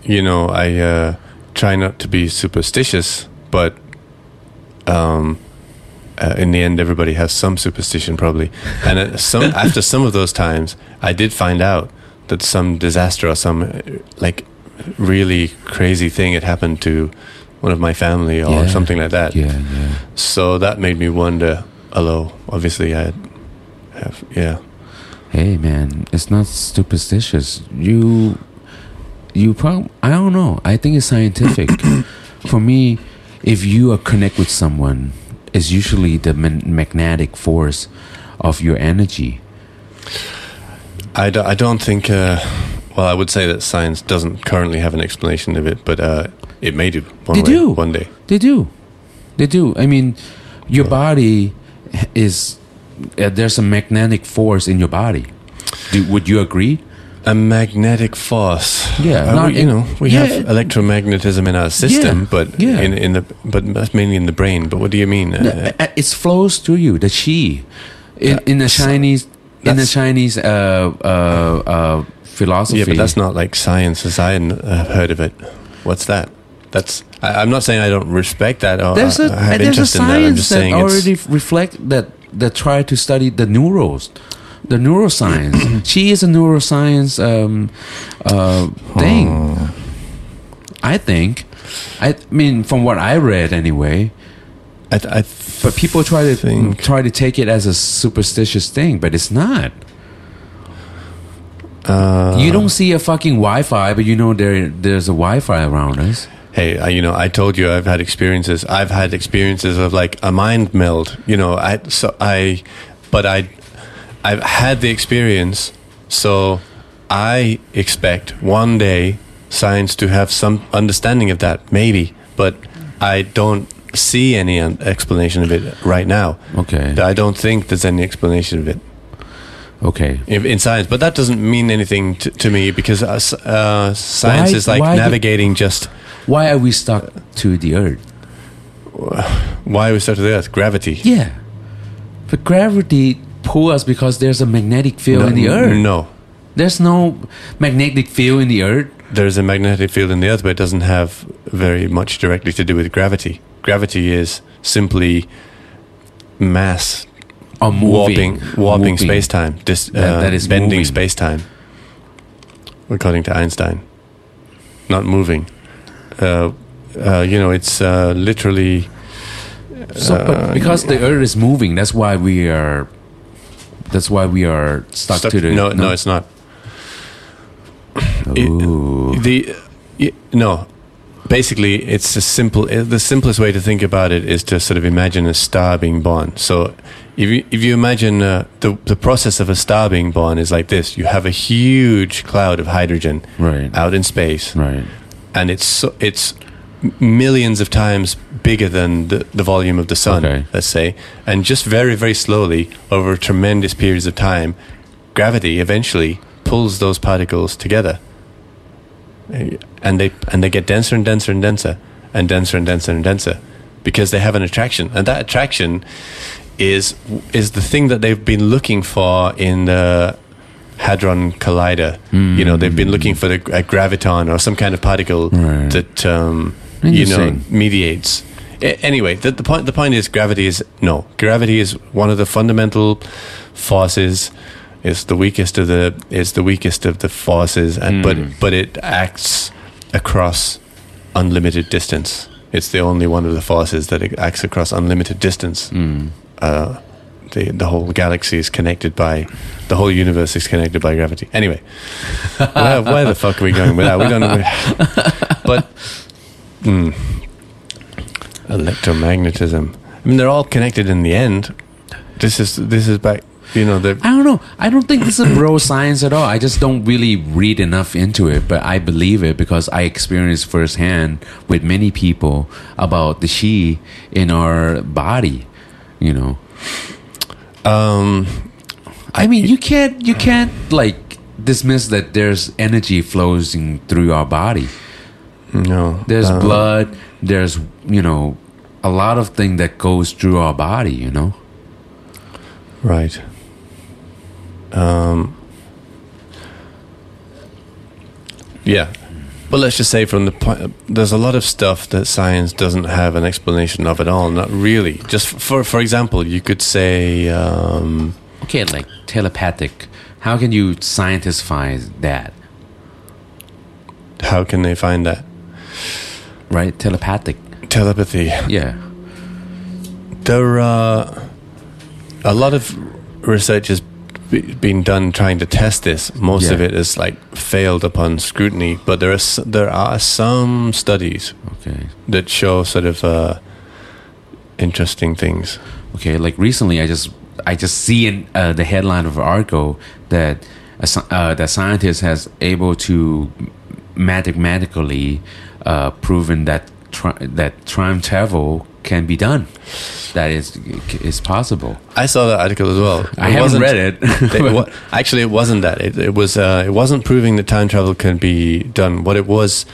you know, I uh, try not to be superstitious, but um, uh, in the end, everybody has some superstition probably. And uh, some after some of those times, I did find out that some disaster or some like really crazy thing had happened to one of my family or Yeah. something like that. Yeah, yeah. So that made me wonder. Although obviously I have, yeah. Hey, man, it's not superstitious. You, you probably. I don't know. I think it's scientific. For me, if you are connect with someone, it's usually the man- magnetic force of your energy. I, do, I don't think. Uh, well, I would say that science doesn't currently have an explanation of it, but uh, it may do. One They way, do. one day. They do. They do. I mean, your body is uh, there's a magnetic force in your body. Do, would you agree? A magnetic force. Yeah, Uh, not we- you know, we yeah. have electromagnetism in our system, Yeah, but yeah. in in the but mainly in the brain. But what do you mean? Uh, Uh, it flows through you. The chi, in, in the Chinese, in the Chinese uh, uh, uh, philosophy. yeah, but that's not like science as I have heard of it. What's that? That's. I, I'm not saying I don't respect that or there's a I have there's a interest in that. I'm science just that saying already reflect that that try to study the neurals, the neuroscience. she is a neuroscience um, uh, thing. Oh. I think. I mean, from what I read anyway. I, I But people try to think try to take it as a superstitious thing, but it's not. uh, you don't see a fucking Wi-Fi, but you know there there's a Wi-Fi around us. Hey, I, you know, I told you I've had experiences. I've had experiences of like a mind meld. You know, I so I, but I, I've had the experience. So I expect one day science to have some understanding of that, maybe. But I don't see any explanation of it right now. Okay. I don't think there's any explanation of it Okay. in, in science. But that doesn't mean anything to, to me because uh, uh, science Why- is like why do- navigating just. Why are we stuck to the Earth? Why are we stuck to the Earth? Gravity. Yeah, but gravity pull us because there's a magnetic field no, in the Earth. No, There's no magnetic field in the Earth. there's a magnetic field in the Earth, but it doesn't have very much directly to do with gravity. Gravity is simply mass Or moving, warping, warping Moving. space time, dis, That- uh, that is bending space time. According to Einstein, not moving. Uh, uh, you know, it's uh, literally So, Uh, but because the Earth is moving, that's why we are. That's why we are stuck, stuck- to the. no, no, it's not. it- The y- no, basically, it's a simple. The simplest way to think about it is to sort of imagine a star being born. So, if you if you imagine uh, the the process of a star being born is like this: you have a huge cloud of hydrogen right. out in space, Right. and it's so, it's millions of times bigger than the, the volume of the sun Okay. let's say. And just very very slowly over tremendous periods of time gravity eventually pulls those particles together. And they and they get denser and denser and denser and denser and denser and denser because they have an attraction. And that attraction is is the thing that they've been looking for in the hadron collider. You know they've been looking for the, a graviton or some kind of particle Right. that um, you know mediates anyway the, the point the point is gravity is no gravity is one of the fundamental forces It's the weakest of the is the weakest of the forces and but but it acts across unlimited distance it's the only one of the forces that it acts across unlimited distance Mm. uh, the the whole galaxy is connected by the whole universe is connected by gravity. Anyway, where, where the fuck are we going with that? We don't know. But mm, electromagnetism. I mean, they're all connected in the end. This is this is back. You know, the I don't know. I don't think this is bro science at all. I just don't really read enough into it, but I believe it because I experienced firsthand with many people about the chi in our body. You know, um, I mean, you can't you can't like dismiss that there's energy flowing through our body. No, There's uh, blood. There's you know a lot of thing that goes through our body. You know. Right. Um, yeah. But let's just say from the point, there's a lot of stuff that science doesn't have an explanation of at all. Not really. Just for for example, you could say, um, Okay, like telepathic. How can you scientify that? how can they find that Right, telepathic. telepathy? Yeah. There are a lot of research has been done trying to test this. Most of Yeah. it is like failed upon scrutiny, but there are there are some studies Okay. that show sort of uh, interesting things. Okay. Like recently, I just I just see in uh, the headline of Argo that a, uh, that scientist has able to mathematically uh, proven that tri- that time travel can be done. That is is possible. I saw that article as well. I haven't wasn't- read it. it wa- actually, it wasn't that. It, it was. Uh, it wasn't proving that time travel can be done. What it was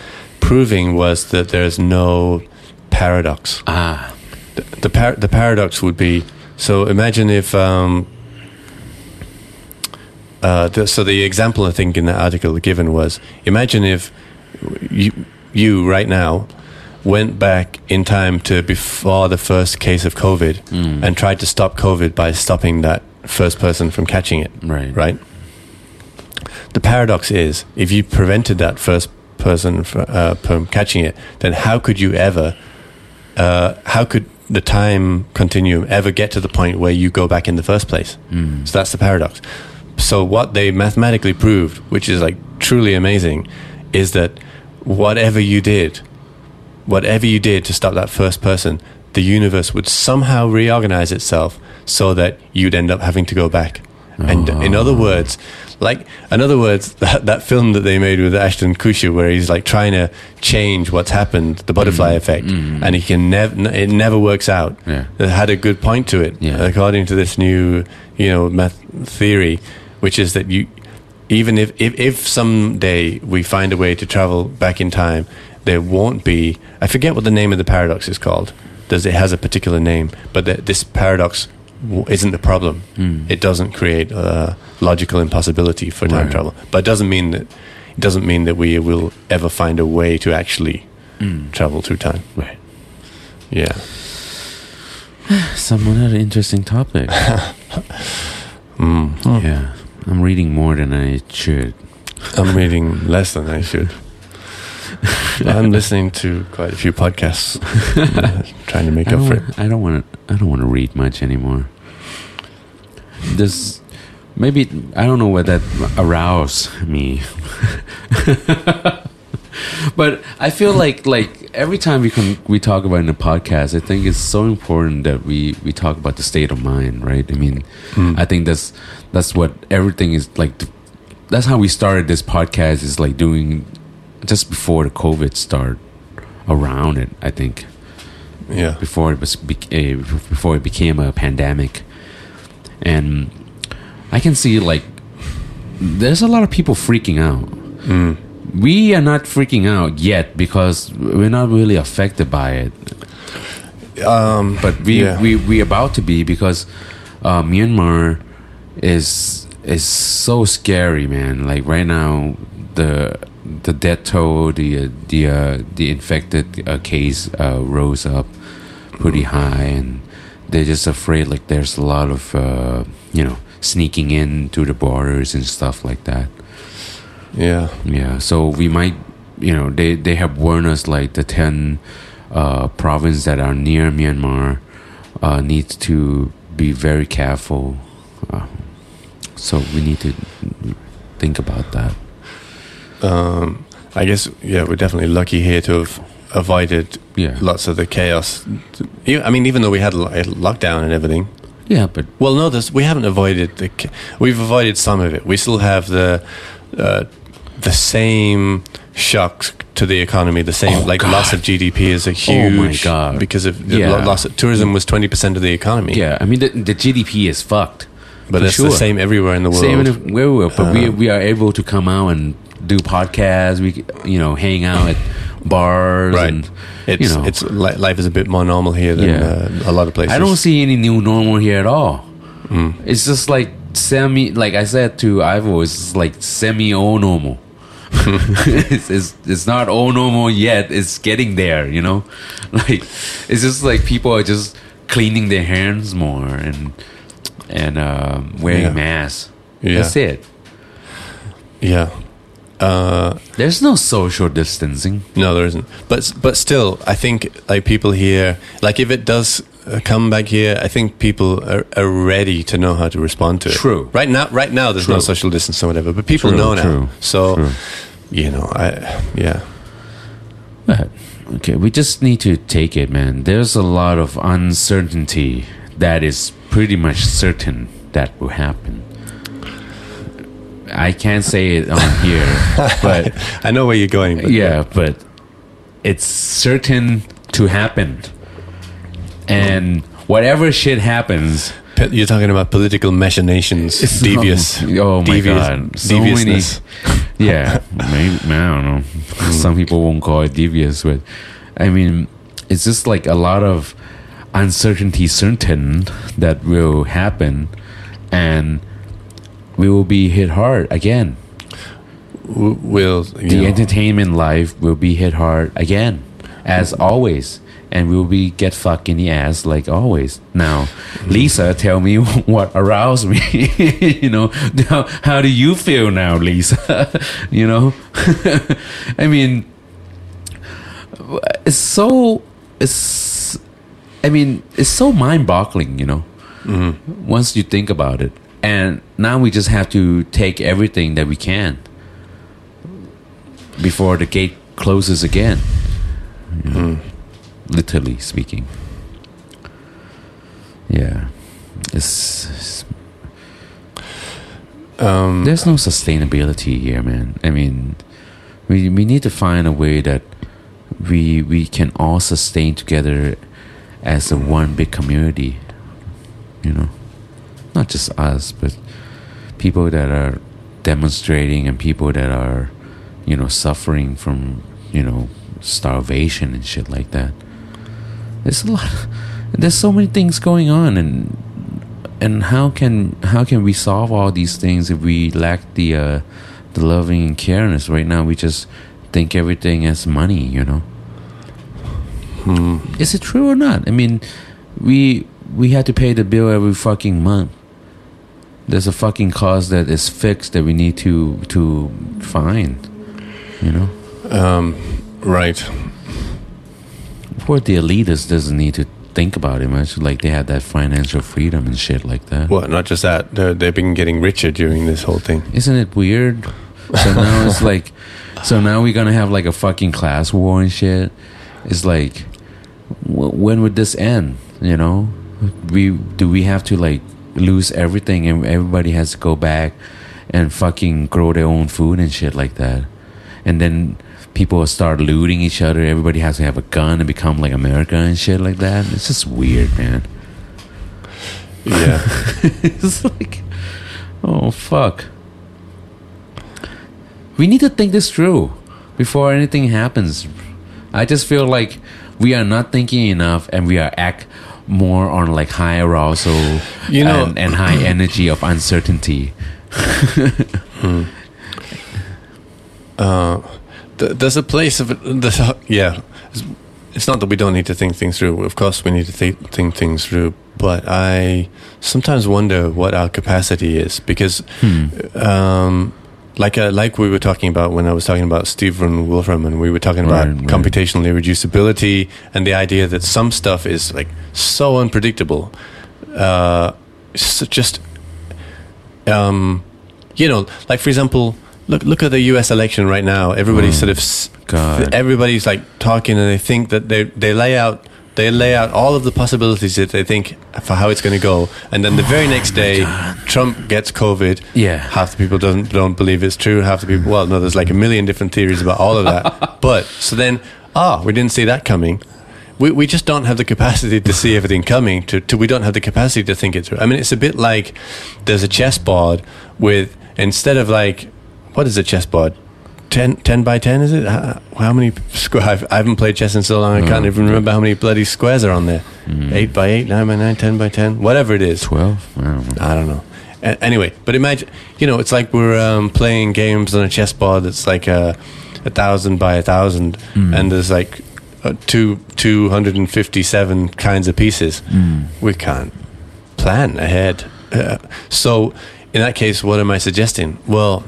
proving was that there's no paradox. ah, The the, par- the paradox would be. So imagine if. Um, uh, the, so the example I think in the article given was imagine if you you right now went back in time to before the first case of COVID Mm. and tried to stop COVID by stopping that first person from catching it. right, Right. The paradox is if you prevented that first person fr- uh, from catching it, then how could you ever? Uh, how could the time continuum ever get to the point where you go back in the first place? Mm. So that's the paradox. So what they mathematically proved, which is like truly amazing, is that whatever you did, whatever you did to stop that first person, the universe would somehow reorganize itself so that you'd end up having to go back. And in other ah. words, like in other words, that, that film that they made with Ashton Kutcher, where he's like trying to change what's happened, the butterfly mm. effect, mm. and he can never, it never works out. Yeah. It had a good point to it, Yeah. according to this new, you know, math theory, which is that you, even if, if if someday we find a way to travel back in time, there won't be. I forget what the name of the paradox is called. Does it has a particular name? But that this paradox w- isn't the problem. Mm. It doesn't create a logical impossibility for time Right. travel. But it doesn't mean that it doesn't mean that we will ever find a way to actually Mm. travel through time. Right. Yeah. Someone had an interesting topic. Mm. Yeah, I'm reading more than I should. I'm reading less than I should. I'm listening to quite a few podcasts, trying to make up for it. I don't want to. I don't want to read much anymore. This maybe I don't know what that arouse me. but I feel like like every time we can we talk about in a podcast, I think it's so important that we we talk about the state of mind, right? I mean, Mm. I think that's that's what everything is like. That's how we started this podcast. Is like doing just before the COVID start around it. I think Yeah. before it was uh, before it became a pandemic, and I can see like there's a lot of people freaking out. Mm. We are not freaking out yet because we're not really affected by it, Um, but we Yeah. we we about to be because uh, Myanmar is is so scary, man. Like right now, the the death toll, the uh, the uh, the infected uh, case uh, rose up pretty high, and they're just afraid. Like there's a lot of uh, you know sneaking in to the borders and stuff like that. yeah. Yeah, so we might, you know, they they have warned us like the ten uh, provinces that are near Myanmar uh, needs to be very careful. So we need to think about that. Um, I guess yeah, we're definitely lucky here to have avoided Yeah, lots of the chaos. I mean, even though we had a lockdown and everything. yeah, but Well, no, this, we haven't avoided the. We've avoided some of it. We still have the uh, the same shocks to the economy. The same Oh, like loss of GDP is a Oh, my huge God. because of Yeah. loss. Of, tourism was twenty percent of the economy. yeah, I mean the, the GDP is fucked. But it's sure. the same everywhere in the world. Same in where we but we Uh, we are able to come out and do podcasts. We you know hang out at bars right. and it's you know. it's life is a bit more normal here than Yeah. uh, a lot of places. I don't see any new normal here at all. Mm. It's just like semi, like I said to Ivo, it's like semi all normal. it's, it's it's not all normal yet. It's getting there, you know. Like it's just like people are just cleaning their hands more and and um, wearing Yeah. masks. Yeah. That's it. Yeah. Uh, There's no social distancing. No, there isn't. But but still, I think like people here, like if it does uh, come back here, I think people are, are ready to know how to respond to it. True. Right now, right now, there's no social distance or whatever, but people True, know now. true, so, true. you know, I yeah, But, okay, we just need to take it, man. There's a lot of uncertainty that is pretty much certain that will happen. I can't say it on here, but I know where you're going. But yeah, but it's certain to happen. and whatever shit happens, You're talking about political machinations, It's devious, not- oh my devious, God. So many- yeah, maybe, I don't know. Some people won't call it devious, but I mean, it's just like a lot of uncertainty certain that will happen, and we will be hit hard again. Will The know, entertainment life will be hit hard again, as always. And we'll be get fucked in the ass like always. Now, mm. Lisa, tell me what aroused me. you know, how, how do you feel now, Lisa? you know, I mean, it's so it's. I mean, it's so mind-boggling. You know, once you think about it, and now we just have to take everything that we can before the gate closes again. Know, Literally speaking. Yeah. It's, it's- um, there's no sustainability here, man. I mean, we we need to find a way that we we can all sustain together as a one big community. You know, not just us, but people that are demonstrating and people that are, you know, suffering from you know starvation and shit like that. There's a lot. There's so many things going on, and and how can how can we solve all these things if we lack the uh, the loving and careness? Right now, we just think everything as money. You know, hmm. is it true or not? I mean, we we had to pay the bill every fucking month. There's a fucking cause that is fixed that we need to to find. You know, um, right. poor the elitists doesn't need to think about it much. Like they have that financial freedom and shit like that. Well, not just that. They're, they've been getting richer during this whole thing. Isn't it weird? So now it's like, so now we're gonna have like a fucking class war and shit. It's like, w- when would this end? You know, we do we have to like lose everything and everybody has to go back and fucking grow their own food and shit like that, and then people start looting each other. Everybody has to have a gun and become like America and shit like that. It's just weird, man. Yeah. it's like, oh fuck. We need to think this through before anything happens. I just feel like we are not thinking enough, and we are act more on like high arousal, You know- and, and high energy of uncertainty. Uh, th- there's a place of. There's a, yeah. It's, it's not that we don't need to think things through. Of course, we need to th- think things through. But I sometimes wonder what our capacity is because, um, like uh, like we were talking about when I was talking about Stephen Wolfram, and we were talking about Right, right. computational irreducibility and the idea that some stuff is like so unpredictable. Uh, so just um, you know, like for example, look look at the U.S. election right now. Everybody's Mm. sort of God. everybody's like talking, and they think that they they lay out they lay out all of the possibilities that they think for how it's going to go, and then the very next day, Trump gets COVID. Yeah. half the people don't don't believe it's true. Half the people, well, no, there's like a million different theories about all of that. but so then, ah, we didn't see that coming. We, we just don't have the capacity to see everything coming. To, to we don't have the capacity to think it through. I mean, it's a bit like there's a chessboard with instead of like what is a chessboard? 10, 10 by ten is it? How, how many squares? I haven't played chess in so long. I can't Mm. even remember how many bloody squares are on there. Eight by eight, nine by nine, ten by ten, whatever it is. Twelve. I don't know. I don't know. A- anyway, but imagine, you know, it's like we're um, playing games on a chessboard that's like a, a thousand by a thousand, and there's like uh, two two hundred and fifty seven kinds of pieces. We can't plan ahead. Uh, so, in that case, what am I suggesting? Well,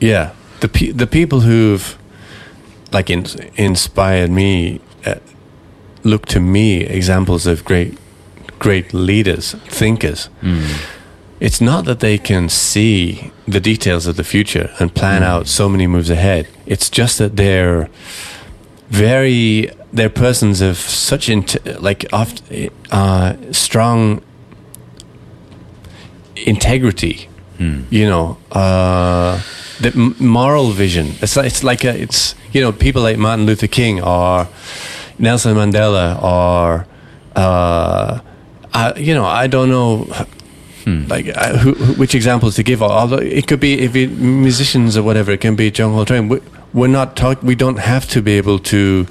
yeah, the pe- the people who've like in- inspired me uh, look to me examples of great great leaders, thinkers. It's not that they can see the details of the future and plan out so many moves ahead. It's just that they're very they're persons of such int- like oft, uh, strong integrity. You know, uh, the moral vision. It's like, it's like a, it's you know people like Martin Luther King or Nelson Mandela or uh, I, you know I don't know like uh, who, who, which examples to give. Although it could be if it, musicians or whatever, it can be John Coltrane. We, we're not talk. We don't have to be able to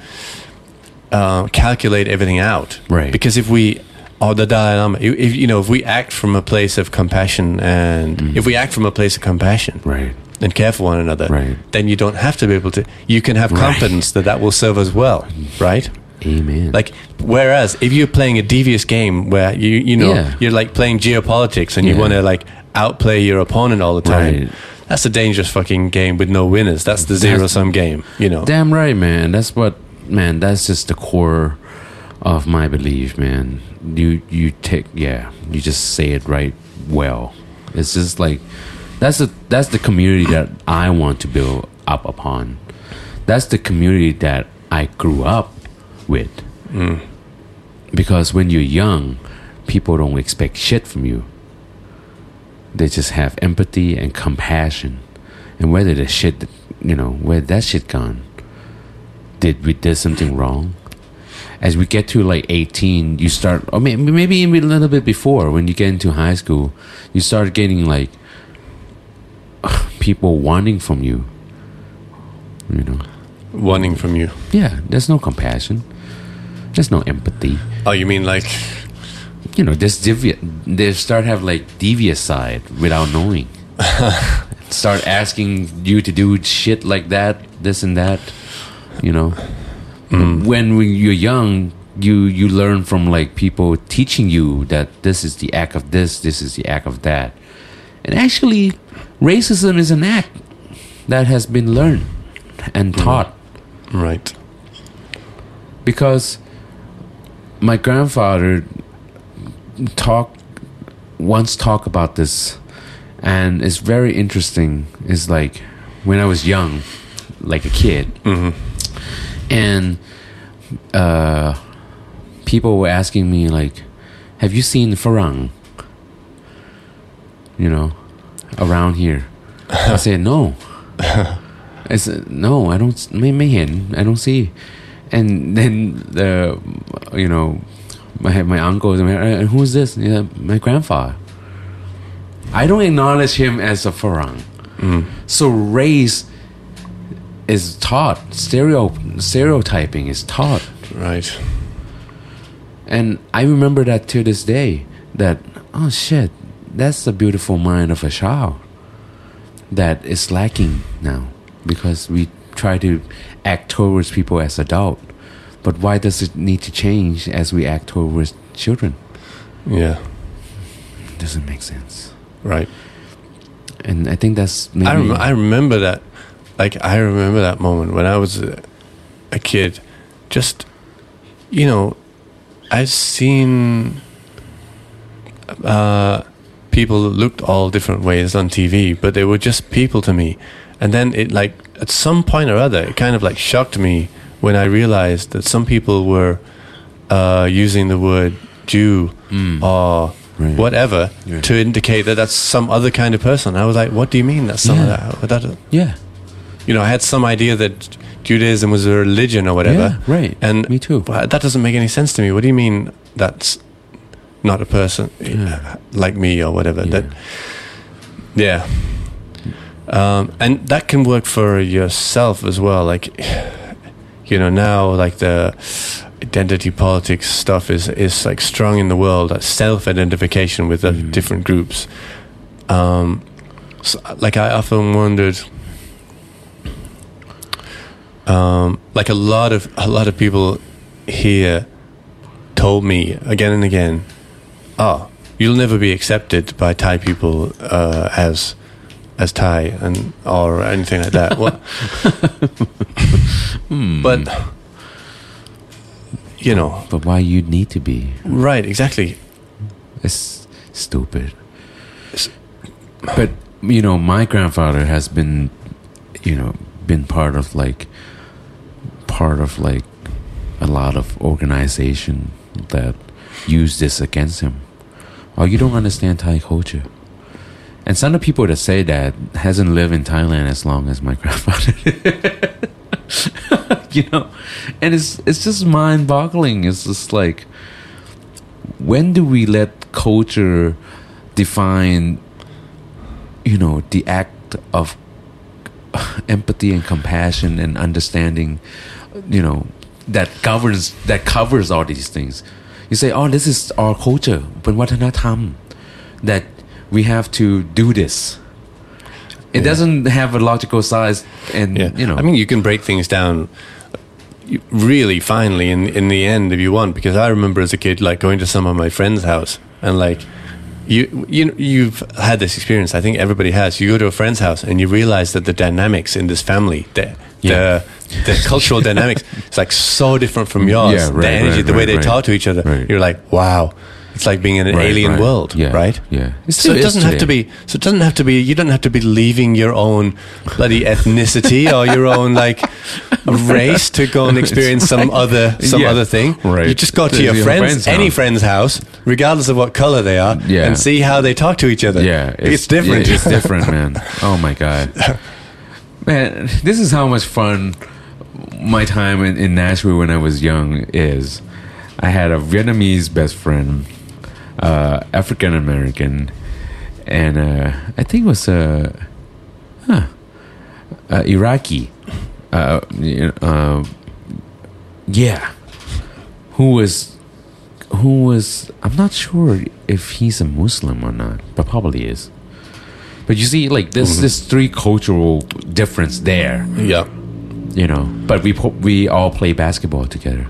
uh, calculate everything out, Right. Because if we or the Dalai Lama, if you know, if we act from a place of compassion and if we act from a place of compassion, Right. And care for one another, Right. then you don't have to be able to. You can have Right. confidence that that will serve us well, right? Amen. Like, whereas if you're playing a devious game where you you know Yeah. you're like playing geopolitics and you want to like outplay your opponent all the time, Right. that's a dangerous fucking game with no winners. That's the zero sum game, you know. Damn right, man. That's what, man. That's just the core of my belief, man. You you take, yeah. You just say it right well. It's just like that's the that's the community that I want to build up upon. That's the community that I grew up with. Mm. Because when you're young, people don't expect shit from you. They just have empathy and compassion. And whether the shit, you know, where that shit gone? Did we did something wrong? As we get to like 18, you start, or maybe, maybe even a little bit before, when you get into high school, you start getting like people wanting from you. You know, Wanting from you. yeah, there's no compassion, there's no empathy. Oh, you mean like you know, this devious, they start have like devious side without knowing. start asking you to do shit like that, this and that. You know, mm. when we, you're young, you you learn from like people teaching you that this is the act of this, this is the act of that, and actually, racism is an act that has been learned and taught. Right? because my grandfather talk once talk about this and it's very interesting. It's like when i was young like a kid and uh people were asking me like have you seen farang? You know around here i said no I said, no, I don't, may, may hen, I don't see. And then the, you know, my my uncle, "Uh, who's this? Yeah, my grandfather. I don't acknowledge him as a Farang. So race is taught, stereo stereotyping is taught. Right. And I remember that to this day that, oh shit, that's the beautiful mind of a child that is lacking now because we try to act towards people as adult. But why does it need to change as we act towards children? Yeah. doesn't make sense. Right. And I think that's maybe I, rem- I remember that. Like I remember that moment when I was a, a kid. Just you know, I've seen uh, people looked all different ways on TV, but they were just people to me. And then it like at some point or other, it kind of like shocked me when I realized that some people were uh, using the word Jew or Right. whatever Yeah. to indicate that that's some other kind of person. I was like, what do you mean that's some Yeah. of that? yeah, You know, I had some idea that Judaism was a religion or whatever. Yeah, right. And Me too. that doesn't make any sense to me. What do you mean that's not a person Yeah. like me or whatever? Yeah. That yeah. Um, and that can work for yourself as well. Like, you know, now like the identity politics stuff is is like strong in the world. Like self-identification with the Mhm. different groups. Um, so, like I often wondered. Um, like a lot of a lot of people here told me again and again, "Oh, you'll never be accepted by Thai people uh, as as Thai and or anything like that." well, but you know, but why you need to be? right? Exactly. It's stupid. But you know, my grandfather has been, you know, been part of like, part of like, a lot of organization that used this against him. Oh, you don't understand Thai culture. And some of the people that say that hasn't lived in Thailand as long as my grandfather. you know, and it's it's just mind boggling. It's just like, when do we let culture define, you know, the act of empathy and compassion and understanding, you know, that governs that covers all these things. You say, "Oh, this is our culture," เป็นวัฒนธรรม that we have to do this. It Yeah. doesn't have a logical size, and Yeah, you know. I mean, you can break things down really finely in in the end if you want. Because I remember as a kid, like going to some of my friends' house and like. You you you've had this experience. I think everybody has. You go to a friend's house and you realize that the dynamics in this family, the Yeah. the, the cultural dynamics, it's like so different from yours. Yeah, right, the energy, right, the way right, they talk to each other. You're like, wow, it's like being in an alien world, Yeah, right? yeah. So it doesn't have to be. So it doesn't have to be. You don't have to be leaving your own bloody ethnicity or your own like race to go and experience some other some Yeah. other thing. Right. You just go to To your your friends, friend's any friend's house, regardless of what color they are, Yeah. and see how they talk to each other. Yeah, it's, different. yeah, it's different, man. Oh my god, man, this is how much fun my time in, in Nashville when I was young is. I had a Vietnamese best friend, uh, African American, and uh, I think it was a uh, huh, uh, Iraqi. Uh, uh, yeah, who was who was I'm not sure if he's a Muslim or not, but probably is. But you see, like there's this three cultural difference there, yeah. you know. But we po- we all play basketball together.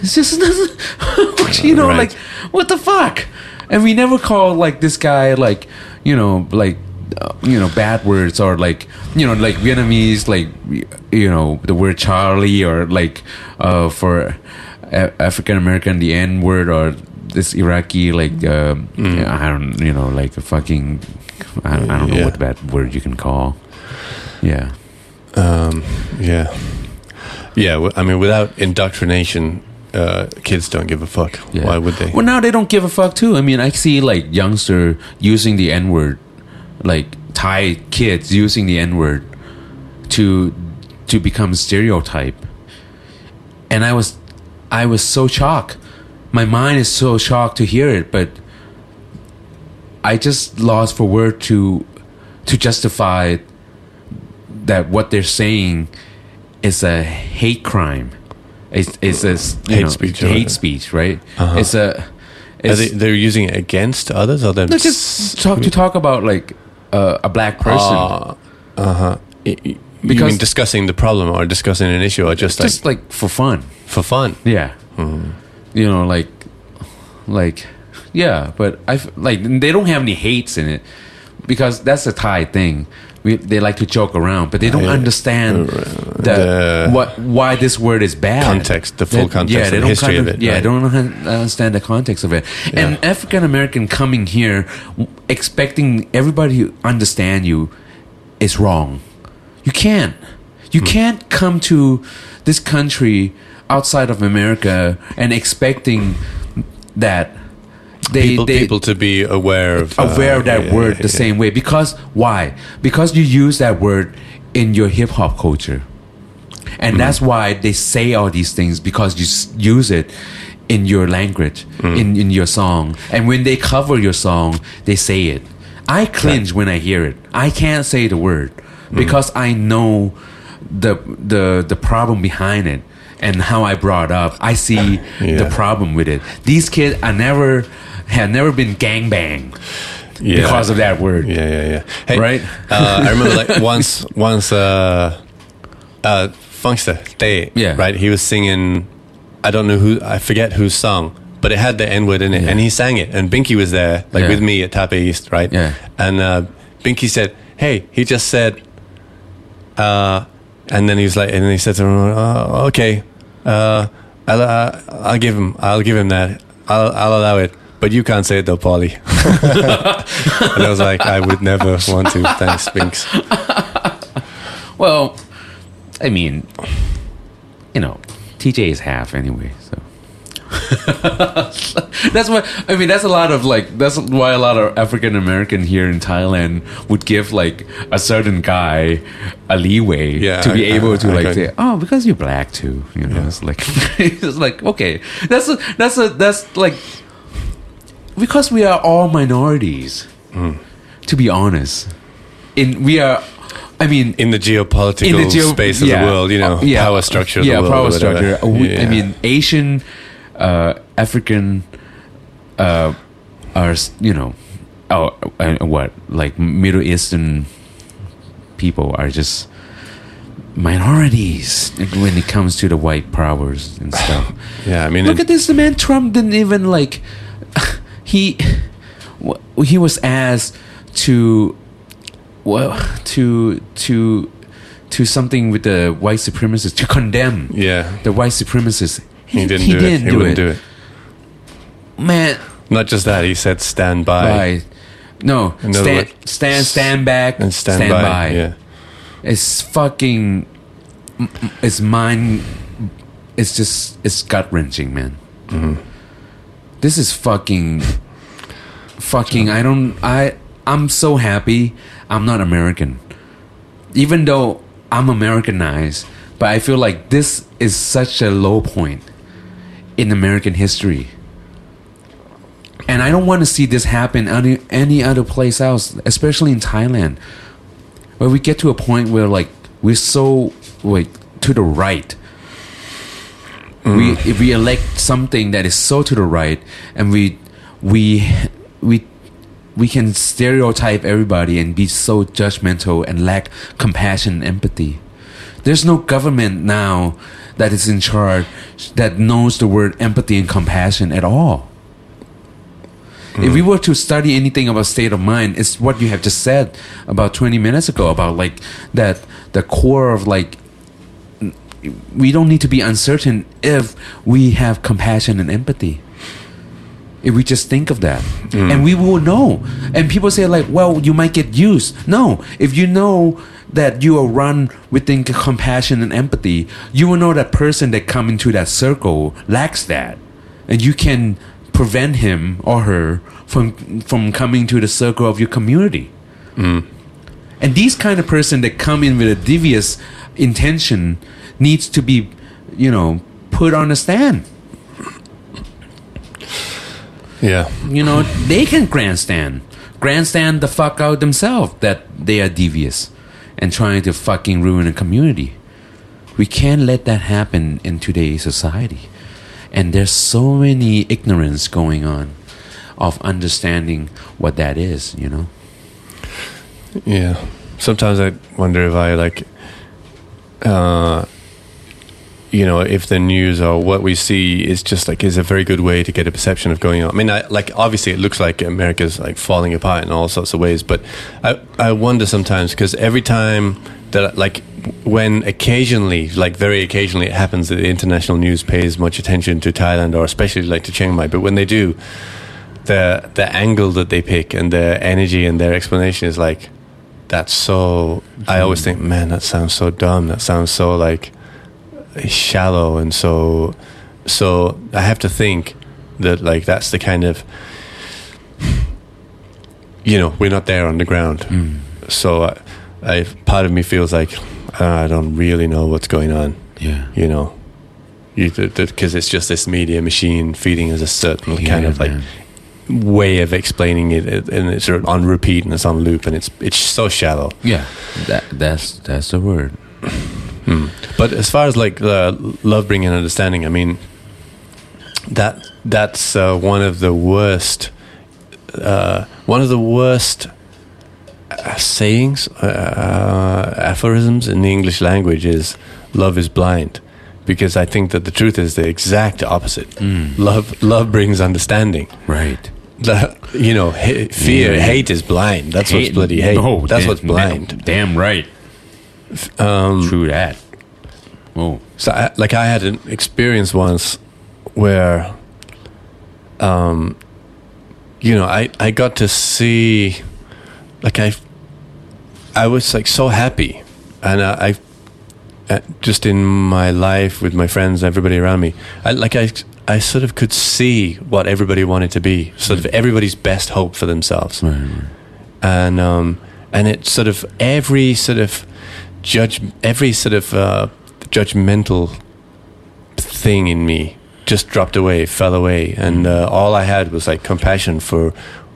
It's just you know, Right. like what the fuck? And we never call like this guy like you know like uh, you know bad words or like you know like Vietnamese like you know the word Charlie or like uh, for a- African American the N word or this Iraqi like um, I don't you know like a fucking I, I don't know Yeah. what bad word you can call. Yeah. Um, yeah. Yeah. I mean, without indoctrination, uh, kids don't give a fuck. Yeah. Why would they? Well, now they don't give a fuck too. I mean, I see like youngster using the N word, like Thai kids using the N word to to become stereotype, and I was I was so shocked. My mind is so shocked to hear it, but I just lost for word to to justify that what they're saying is a hate crime. It's, it's a Hate know, speech, Hate speech, right? Uh-huh. It's a. Are It's, they, they're using it against others, or they're no, just talk to talk about like uh, a black person, Uh huh. You Because- mean discussing the problem or discussing an issue, or just just like for fun. for fun? Yeah, you know, like, like, yeah. But I like they don't have any hates in it because that's a Thai thing. We, they like to joke around, but they don't Yeah. understand the, the- what why this word is bad. Context, the full They- context yeah, they don't history kind of it, Yeah, right. they don't understand the context of it. And African American coming here expecting everybody to understand you is wrong. You can't. Hmm. You can't come to this country outside of America and expecting that they people, they people to be aware of uh, aware of that yeah, word yeah, the yeah. same way because why? Because you use that word in your hip hop culture. And Mm-hmm. that's why they say all these things because you use it in your language, Mm-hmm. in, in your song. And when they cover your song, they say it. I cringe when I hear it. I can't say the word Mm-hmm. because I know the the the problem behind it and how I brought up. I see the problem with it. These kids are never have never been gangbang Yeah. because of that word. Yeah, yeah, yeah. Hey, Right? uh, I remember like once, once, uh, uh, Funkster Day, Yeah. right? He was singing, I don't know who, I forget whose song, but it had the N word in it, Yeah. and he sang it, and Binky was there, like Yeah. with me at Thapae East, right? Yeah. And uh, Binky said, "Hey, he just said," uh, and then he was like, and then he said to him, uh, "Okay, uh, I'll, uh, I'll give him, I'll give him that, I'll, I'll allow it." But you can't say it though, Polly. and I was like, I would never want to. Thanks, Binks. Well, I mean, you know, TJ is half anyway, so that's why I mean that's a lot of like that's why a lot of African American here in Thailand would give like a certain guy a leeway Yeah, to be I- able to I- I like say oh because you're black too you know it's like it's like okay that's a that's a that's like because we are all minorities Hmm. to be honest in we are I mean in the geopolitical in the geo- space of yeah, the world, you know, uh, yeah, power structure. Of yeah, the world, power structure. We- I mean, Asian, uh, African, uh, are you know, oh, uh, what like Middle Eastern people are just minorities when it comes to the white powers and stuff. yeah, I mean, Look at this man. Trump didn't even like. He he was asked to well to to to something with the white supremacists to condemn yeah, the white supremacists. He didn't do it. He wouldn't do it. Man, Not just that, he said stand by by no stand words, stand stand back and stand, by. Yeah, It's fucking. It's mind. It's just. It's gut wrenching, man. Mm-hmm. This is fucking. Fucking. I don't. I. I'm so happy. I'm not American. Even though I'm Americanized, but I feel like this is such a low point in American history. And I don't want to see this happen any any other place else, especially in Thailand. Where we get to a point where like we're so like to the right. Mm. We if we elect something that is so to the right and we we we we can stereotype everybody and be so judgmental and lack compassion and empathy. There's no government now that is in charge that knows the word empathy and compassion at all if hmm. we were to study anything about state of mind, it's what you have just said about 20 minutes ago about like that the core of like we don't need to be uncertain if we have compassion and empathy. If we just think of that, hmm. and we will know. And people say like, "Well, you might get used." No, if you know that you are run within compassion and empathy, you will know that person that come into that circle lacks that, and you can prevent him or her from from coming to the circle of your community. Mm. And these kind of person that come in with a devious intention needs to be, you know, put on a stand. yeah, You know, they can grandstand. Grandstand the fuck out themselves that they are devious and trying to fucking ruin a community. We can't let that happen in today's society. And there's so many ignorance going on of understanding what that is, you know? yeah. Sometimes I wonder if I like, uh, you know, if the news or what we see is just like is a very good way to get a perception of going on. I mean, I, like obviously it looks like America's like falling apart in all sorts of ways, but I I wonder sometimes because every time that like when occasionally, like very occasionally, it happens that the international news pays much attention to Thailand or especially like to Chiang Mai, but when they do, the the angle that they pick and their energy and their explanation is like that's so. I always think, man, that sounds so dumb. That sounds so like shallow and so so I have to think that like that's the kind of you know we're not there on the ground so I, I part of me feels like uh, I don't really know what's going on Yeah. you know because it's just this media machine feeding us a certain kind Yeah, of like man. way of explaining it it- and it's on repeat and it's on loop and it's it's so shallow Yeah. That that's that's the word. But as far as like the love bringing and understanding, I mean, that that's uh, one of the worst, uh, one of the worst uh, sayings, uh, aphorisms in the English language is "love is blind," because I think that the truth is the exact opposite. Love, love brings understanding. Right. The, you know, ha- fear, Yeah. hate is blind. That's what's bloody hate. Oh, that's damn- what's blind. Damn right. Um, True that. Oh. So, I, like, I had an experience once where, um, you know, I, I got to see, like, I, I was like so happy, and I, I uh, just in my life with my friends, everybody around me, I like I, I sort of could see what everybody wanted to be, sort of everybody's best hope for themselves, Right, right. and um, and it sort of every sort of judge, every sort of uh, judgmental thing in me just dropped away, fell away, and uh, all I had was like compassion for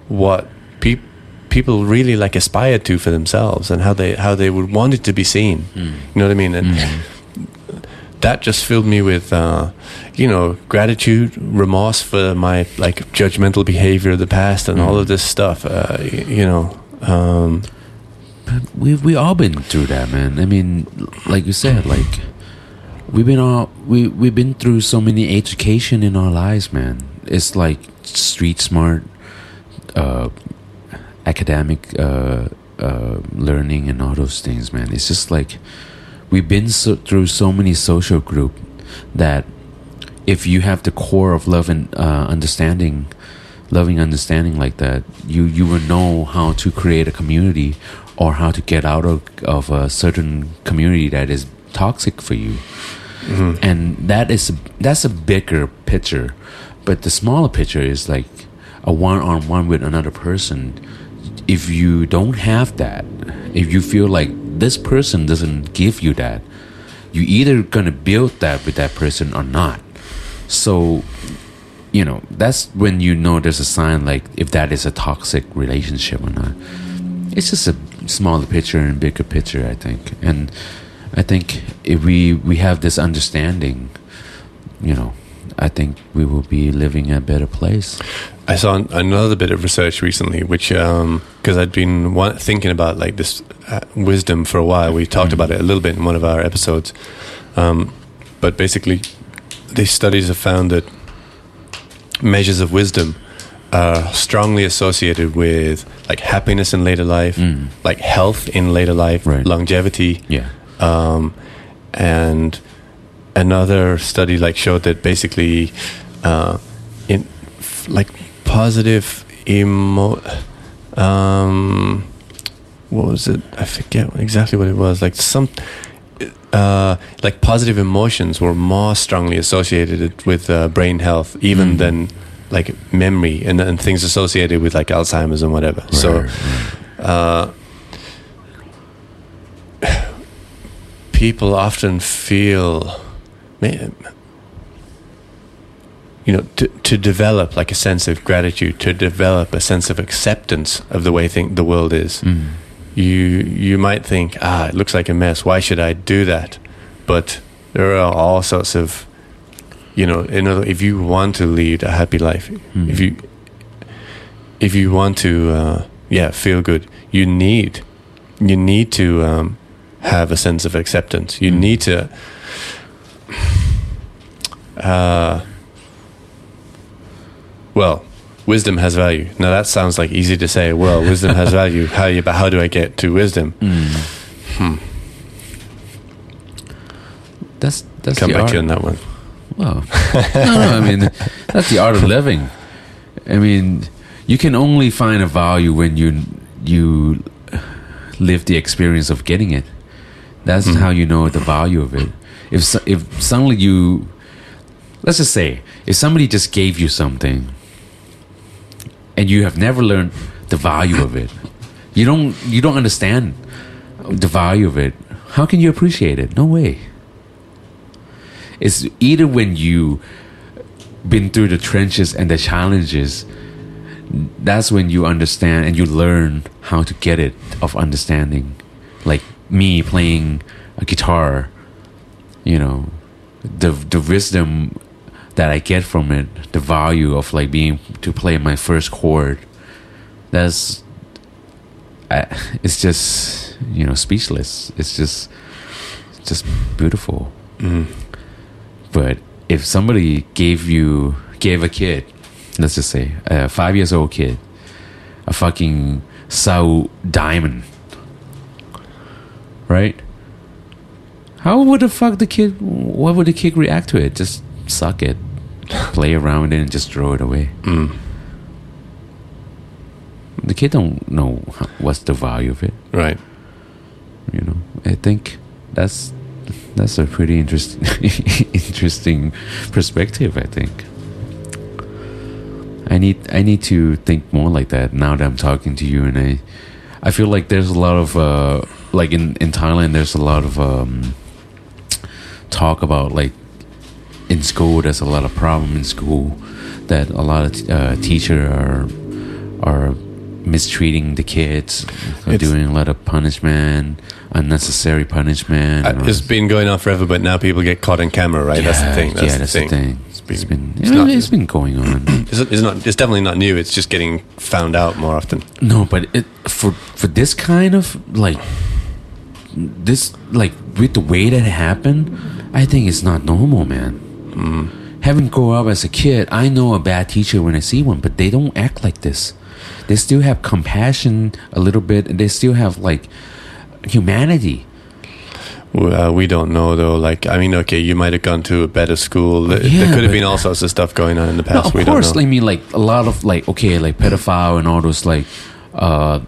what peop people really like aspired to for themselves and how they how they would want it to be seen. You know what I mean? And that just filled me with, uh, you know, gratitude, remorse for my like judgmental behavior of the past and all of this stuff. Uh, you know, um, we we all been through that, man. I mean, like you said, like we've been all we we've been through so many education in our lives, man. It's like street smart, uh, academic uh, uh, learning, and all those things, man. It's just like we've been so, through so many social group that if you have the core of love and uh, understanding loving understanding like that you you will know how to create a community or how to get out of, of a certain community that is toxic for you. Mm-hmm. And that is that's a bigger picture. But the smaller picture is like a one-on-one with another person. If you don't have that if you feel like this person doesn't give you that you either gonna build that with that person or not. So you know that's when you know there's a sign like if that is a toxic relationship or not. It's just a smaller picture and bigger picture i think. And i think if we we have this understanding you know i think we will be living in a better place. I saw another bit of research recently, which because I'd been wa- thinking about like this uh, wisdom for a while. We talked about it a little bit in one of our episodes, um, but basically, these studies have found that measures of wisdom are strongly associated with like happiness in later life, Mm. like health in later life, Right. longevity, yeah um, and another study like showed that basically uh, in f- like positive emo um, what was it I forget exactly what it was like some uh, like positive emotions were more strongly associated with uh, brain health even Mhm. than like memory and, and things associated with like Alzheimer's and whatever so Right, right. uh, people often feel, man, you know, to, to develop like a sense of gratitude, to develop a sense of acceptance of the way think the world is. Mm. You you might think, ah, it looks like a mess. Why should I do that? But there are all sorts of, you know, in other, if you want to lead a happy life, Mm. if you if you want to uh, yeah feel good you need you need to um, have a sense of acceptance you Mm. need to uh, well wisdom has value now that sounds like easy to say well wisdom has value how you but how do i get to wisdom Mm. hmm. that's that's come back art. to you on that one Well, no, no. I mean, that's the art of living. I mean, you can only find a value when you you live the experience of getting it. That's Mhm. how you know the value of it. If if suddenly you, let's just say, if somebody just gave you something, and you have never learned the value of it, you don't you don't understand the value of it. How can you appreciate it? No way. It's either when you been through the trenches and the challenges, that's when you understand and you learn how to get it of understanding. Like me playing a guitar, you know, the the wisdom that I get from it, the value of like being to play my first chord. That's I, it's just you know speechless. It's just just beautiful. mm. But if somebody gave you gave a kid, let's just say a five years old kid, a fucking Sao diamond, right? How would the fuck the kid? What would the kid react to it? Just suck it, play around with it, and just throw it away. Mm. The kid don't know what's the value of it. right You know, I think that's that's a pretty interesting interesting perspective. I think. I need I need to think more like that now that I'm talking to you, and I I feel like there's a lot of uh, like in in Thailand there's a lot of um, talk about like in school there's a lot of problem in school that a lot of uh, teacher are are mistreating the kids, doing a lot of punishment, unnecessary punishment. Uh, it's been going on forever, but now people get caught on camera, right? that's the thing. That's yeah, the that's thing. the thing. It's It's been, been it's not, it's been going on. it's, it's not. It's definitely not new. It's just getting found out more often. No, but it, for for this kind of like this like with the way that it happened, I think it's not normal, man. Having grown up as a kid, I know a bad teacher when I see one, but they don't act like this. They still have compassion a little bit, and they still have like humanity. Uh, we don't know though. Like, I mean, okay, you might have gone to a better school. There, Yeah, there could have been all sorts of stuff going on in the No, past. of we course, don't know. I mean, like a lot of like okay, like pedophile and all those like uh,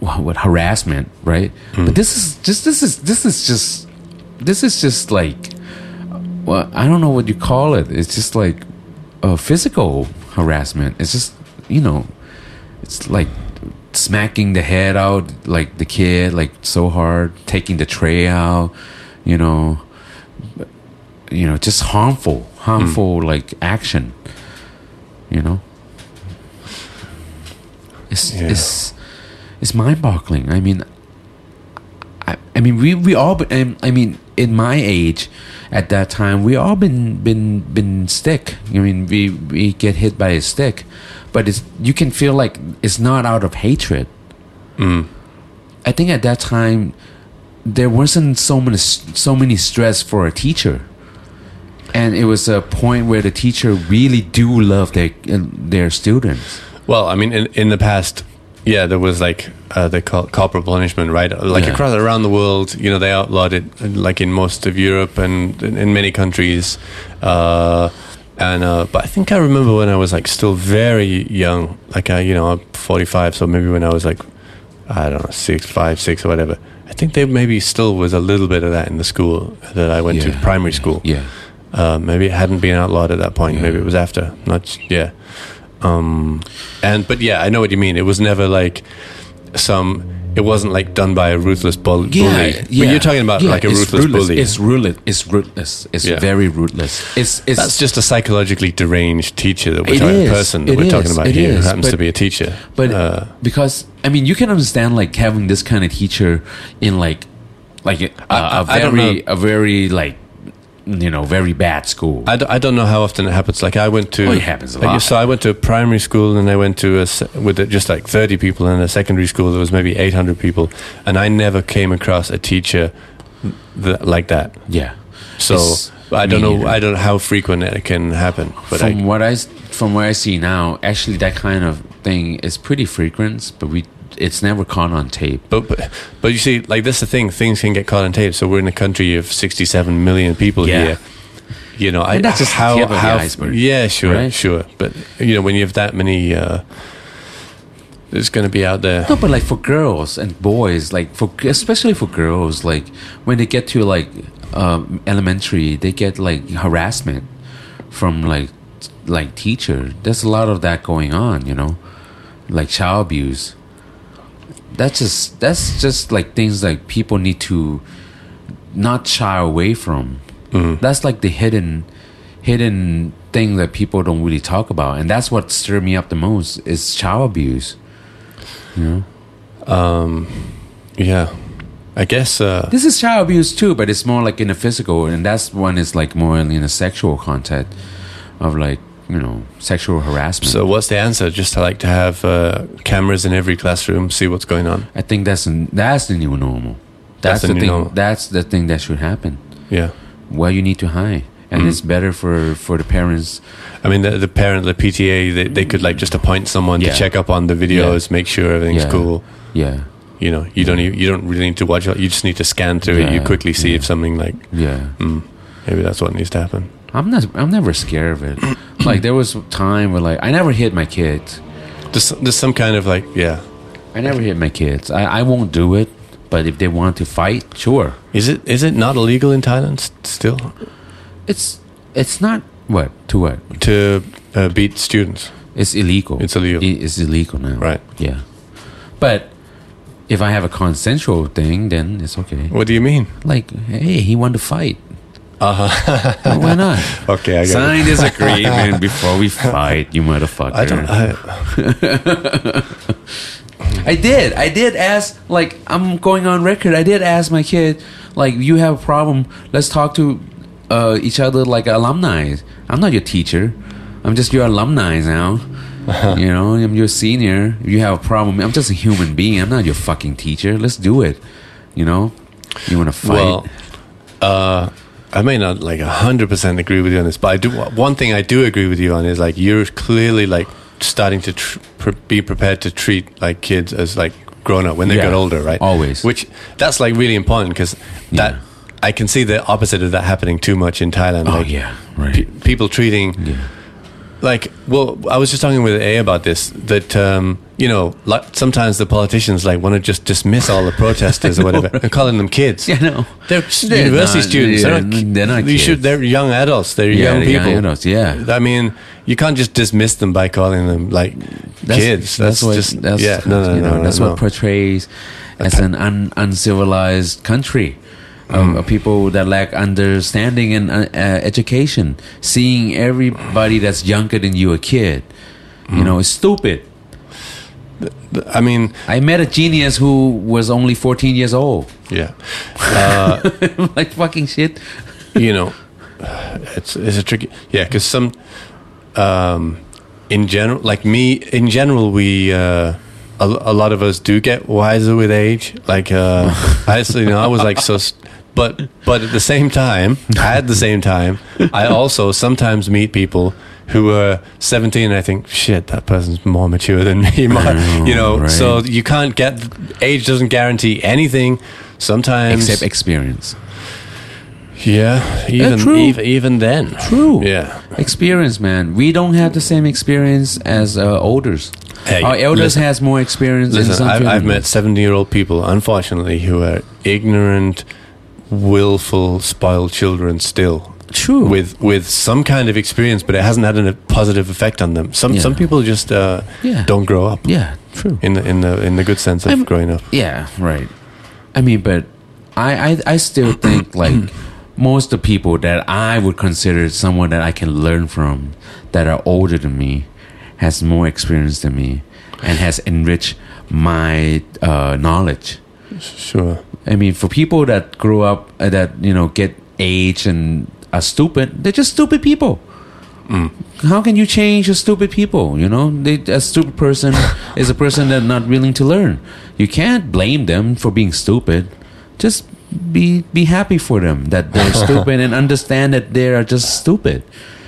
what, harassment, right? Hmm. But this is just this is this is just this is just like well, I don't know what you call it. It's just like uh, physical harassment. It's just you know, it's like smacking the head out like the kid like so hard, taking the tray out, you know, you know, just harmful, harmful like action. You know, it's Yeah. it's it's mind boggling. I mean, I, I mean, we we all. Been, um, I mean, in my age, at that time, we all been been been stick. I mean, we we get hit by a stick, but it's you can feel like it's not out of hatred. Mm. I think at that time, there wasn't so many so many stress for a teacher, and it was a point where the teacher really do love their their students. Well, I mean, in, in the past, yeah, there was like uh, they call corporal punishment, right? Like Yeah. across around the world, you know, they outlawed it, like in most of Europe and in, in many countries. Uh, and uh, but I think I remember when I was like still very young, like I, you know, I'm 45, so maybe when I was like, I don't know, six, five, six, or whatever. I think there maybe still was a little bit of that in the school that I went to, Yeah. primary school. Yeah, Uh, maybe it hadn't been outlawed at that point. Yeah. Maybe it was after. Not yeah. Um, and but yeah, I know what you mean. It was never like some. It wasn't like done by a ruthless bull, bully. But you're talking about Yeah, like a ruthless, bully. It's ruthless. It's ruthless. It's Yeah. very ruthless. It's it's That's just a psychologically deranged teacher that we're talking. is. Person that we're talking about here who is. happens to be a teacher. But uh, because I mean, you can understand like having this kind of teacher in like like a, I- a I very a very like you know very bad school. I, d- I don't know how often it happens. Like I went to, Oh, it happens a lot. So I went to a primary school and I went to a with just like thirty people, and a secondary school there was maybe eight hundred people, and I never came across a teacher that, like that. yeah. So It's- I don't know. neither. I don't know how frequent it can happen, but from I, what I from what I see now, actually that kind of thing is pretty frequent, but we it's never caught on tape. but, but but you see, like that's the thing. Things can get caught on tape. So we're in a country of sixty-seven million people Yeah. here. You know, I, And that's just how the how iceberg, yeah, sure, right? sure. But you know, when you have that many, uh, it's going to be out there. No, but like for girls and boys, like for especially for girls, like when they get to like um, elementary, they get like harassment from like like teacher. There's a lot of that going on, you know, like child abuse. That's just that's just like things like people need to not shy away from. That's like the hidden hidden thing that people don't really talk about, and that's what stirred me up the most is child abuse. You know. Um, yeah, I guess. Uh, This is child abuse too, but it's more like in a physical, and that's one is like more in a sexual content of like you know sexual harassment. so what's the answer? Just to like to have uh, cameras in every classroom, see what's going on. I think that's an, that's the new normal. That's That's, the the thing. normal. That's the thing that should happen. Yeah. Well, you need to hide, and Mm. it's better for for the parents. I mean, the, the parent, the PTA, they, they could like just appoint someone Yeah. to check up on the videos, make sure everything's Yeah. cool. Yeah, You know, you don't you don't really need to watch it. You just need to scan through it. You quickly see yeah. if something like yeah. mm, maybe that's what needs to happen. I'm not. I'm never scared of it. like there was time where like I never hit my kids. There's there's some kind of like yeah. I never hit my kids. I, I won't do it. But if they want to fight, sure. Is it is it not illegal in Thailand still It's it's not what to what to uh, beat students? It's illegal. It's illegal. It's illegal now. Right. Yeah. But if I have a consensual thing, then it's okay. What do you mean? Like, hey, he wanted to fight. Uh huh. Well, why not? okay, I got Sign it. this agreement before we fight, you motherfucker. I don't. I, I did. I did ask, like, I'm going on record. I did ask my kid, like, you have a problem. Let's talk to uh, each other like alumni. I'm not your teacher. I'm just your alumni now. you know, I'm your senior. If you have a problem, I'm just a human being. I'm not your fucking teacher. Let's do it. You know, you want to fight? well, uh, I may not like hundred percent agree with you on this, but I do. One thing I do agree with you on is like you're clearly like starting to tr- pre- be prepared to treat like kids as like grown up when they Yeah, get older, right? always. Which that's like really important because that Yeah. I can see the opposite of that happening too much in Thailand. oh like, yeah, right. pe- people treating yeah. like well i was just talking with a about this that um you know like sometimes the politicians like want to just dismiss all the protesters or whatever and calling them kids Yeah, no. they're, They're university not- students yeah, they're not, they're not you kids. should they're young adults they're Yeah, young they're young adults, yeah. i mean you can't just dismiss them by calling them like That's, kids That's, what. just that's, yeah no no you no, know, no, that's no. what portrays as an un, uncivilized country. Of, Mm. people that lack understanding and uh, uh, education, seeing everybody that's younger than you a kid, you Mm. know, it's stupid. I mean I met a genius who was only 14 years old. yeah uh, like fucking shit. you know, it's it's a tricky. Yeah, because some, um, in general, like me, in general, we uh, a, a lot of us do get wiser with age. Like uh, I, just, you know, I was like so, s- but but at the same time, at the same time, I also sometimes meet people who are 17 and I think shit that person's more mature than me more, you know right. so you can't get age doesn't guarantee anything sometimes Except experience. yeah, even true. even even then. True. Yeah. Experience, man. We don't have the same experience as uh, elders. Hey, Our elders listen. has more experience. Listen, I've, I've met seventy-year-old people, unfortunately, who are ignorant, willful, spoiled children still. True. With with some kind of experience, but it hasn't had a positive effect on them. Some Yeah. some people just uh, Yeah. don't grow up yeah, true. in the in the in the good sense of I'm- growing up. Yeah, right. I mean, but I, I, I still think like most of the people that I would consider someone that I can learn from that are older than me has more experience than me and has enriched my uh, knowledge. Sure. I mean, for people that grow up uh, that you know get age and are stupid, they're just stupid people. Mm. How can you change a stupid people? You know, they, a stupid person is a person that's not willing to learn. You can't blame them for being stupid. Just be be happy for them that they're stupid and understand that they are just stupid.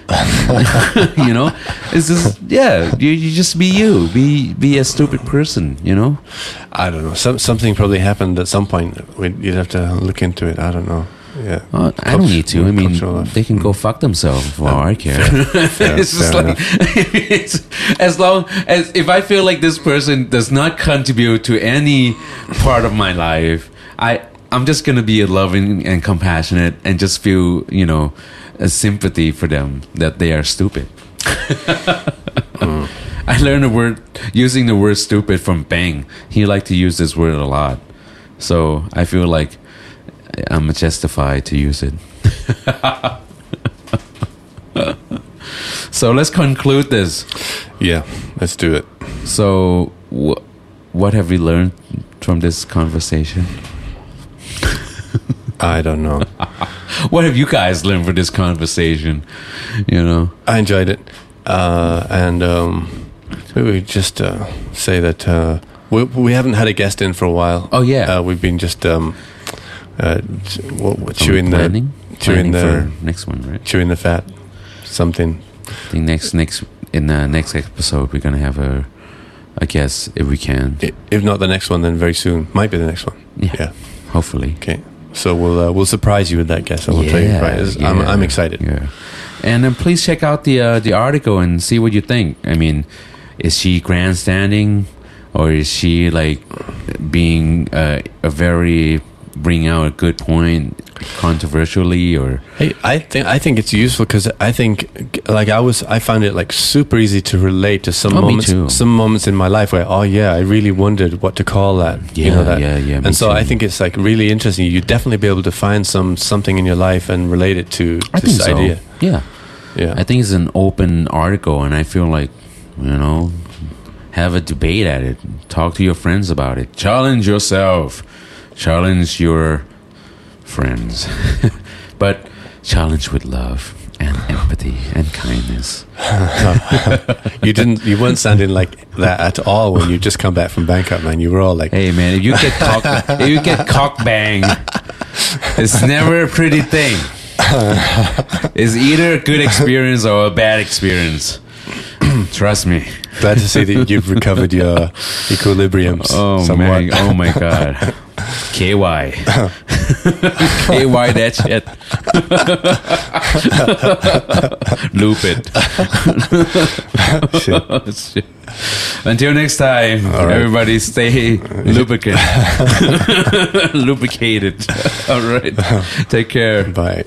you know, it's just yeah. You, you just be you. Be be a stupid person. You know. I don't know. Some something probably happened at some point. We'd, you'd have to look into it. I don't know. Yeah. Uh, I don't need to. I mean, they can go fuck themselves for all I care. fair- it's just like it's, as long as if I feel like this person does not contribute to any part of my life, I I'm just gonna be loving and compassionate and just feel you know a sympathy for them that they are stupid. I learned the word using the word stupid from Bang. He liked to use this word a lot, so I feel like I'm justified to use it. so let's conclude this. Yeah. Let's do it. So, wh- what have we learned from this conversation? I don't know. What have you guys learned from this conversation? You know, I enjoyed it, uh, and um, maybe we just uh, say that uh, we, we haven't had a guest in for a while. Oh, yeah. uh, we've been just um, uh, what, chewing the planning? chewing Planning the next one, right? chewing the fat, something. I think next next in the next episode we're gonna have a, I guess if we can, If not the next one, then very soon might be the next one. yeah, Yeah. hopefully. Okay. So we'll uh, we'll surprise you with that guess. I will tell you. Right. It's- I'm yeah, I'm excited. Yeah, and then please check out the uh, the article and see what you think. I mean, is she grandstanding, or is she like being uh, a very bring out a good point controversially or Hey, I think I think it's useful because I think, like, I was, I found it like super easy to relate to some Oh, moments, too. some moments in my life where, oh yeah, I really wondered what to call that. you Yeah, know that. yeah, yeah, And so I think it's like really interesting. You definitely be able to find some something in your life and relate it to I this so. idea. Yeah. Yeah. I think it's an open article, and I feel like, you know, have a debate at it. Talk to your friends about it. Challenge yourself. Challenge your friends. but challenge with love and empathy and kindness. you didn't. You weren't sounding like that at all when you just come back from Bangkok, man. You were all like, Hey, man, if you get cock, if you get cock bang, it's never a pretty thing. It's either a good experience or a bad experience. Trust me. glad to see that you've recovered your equilibrium Oh somewhat. man! Oh my god! KY, KY that shit. Loop it. Shit. Shit. Until next time, right. everybody stay lubricant, lubricated. All right. Take care. Bye.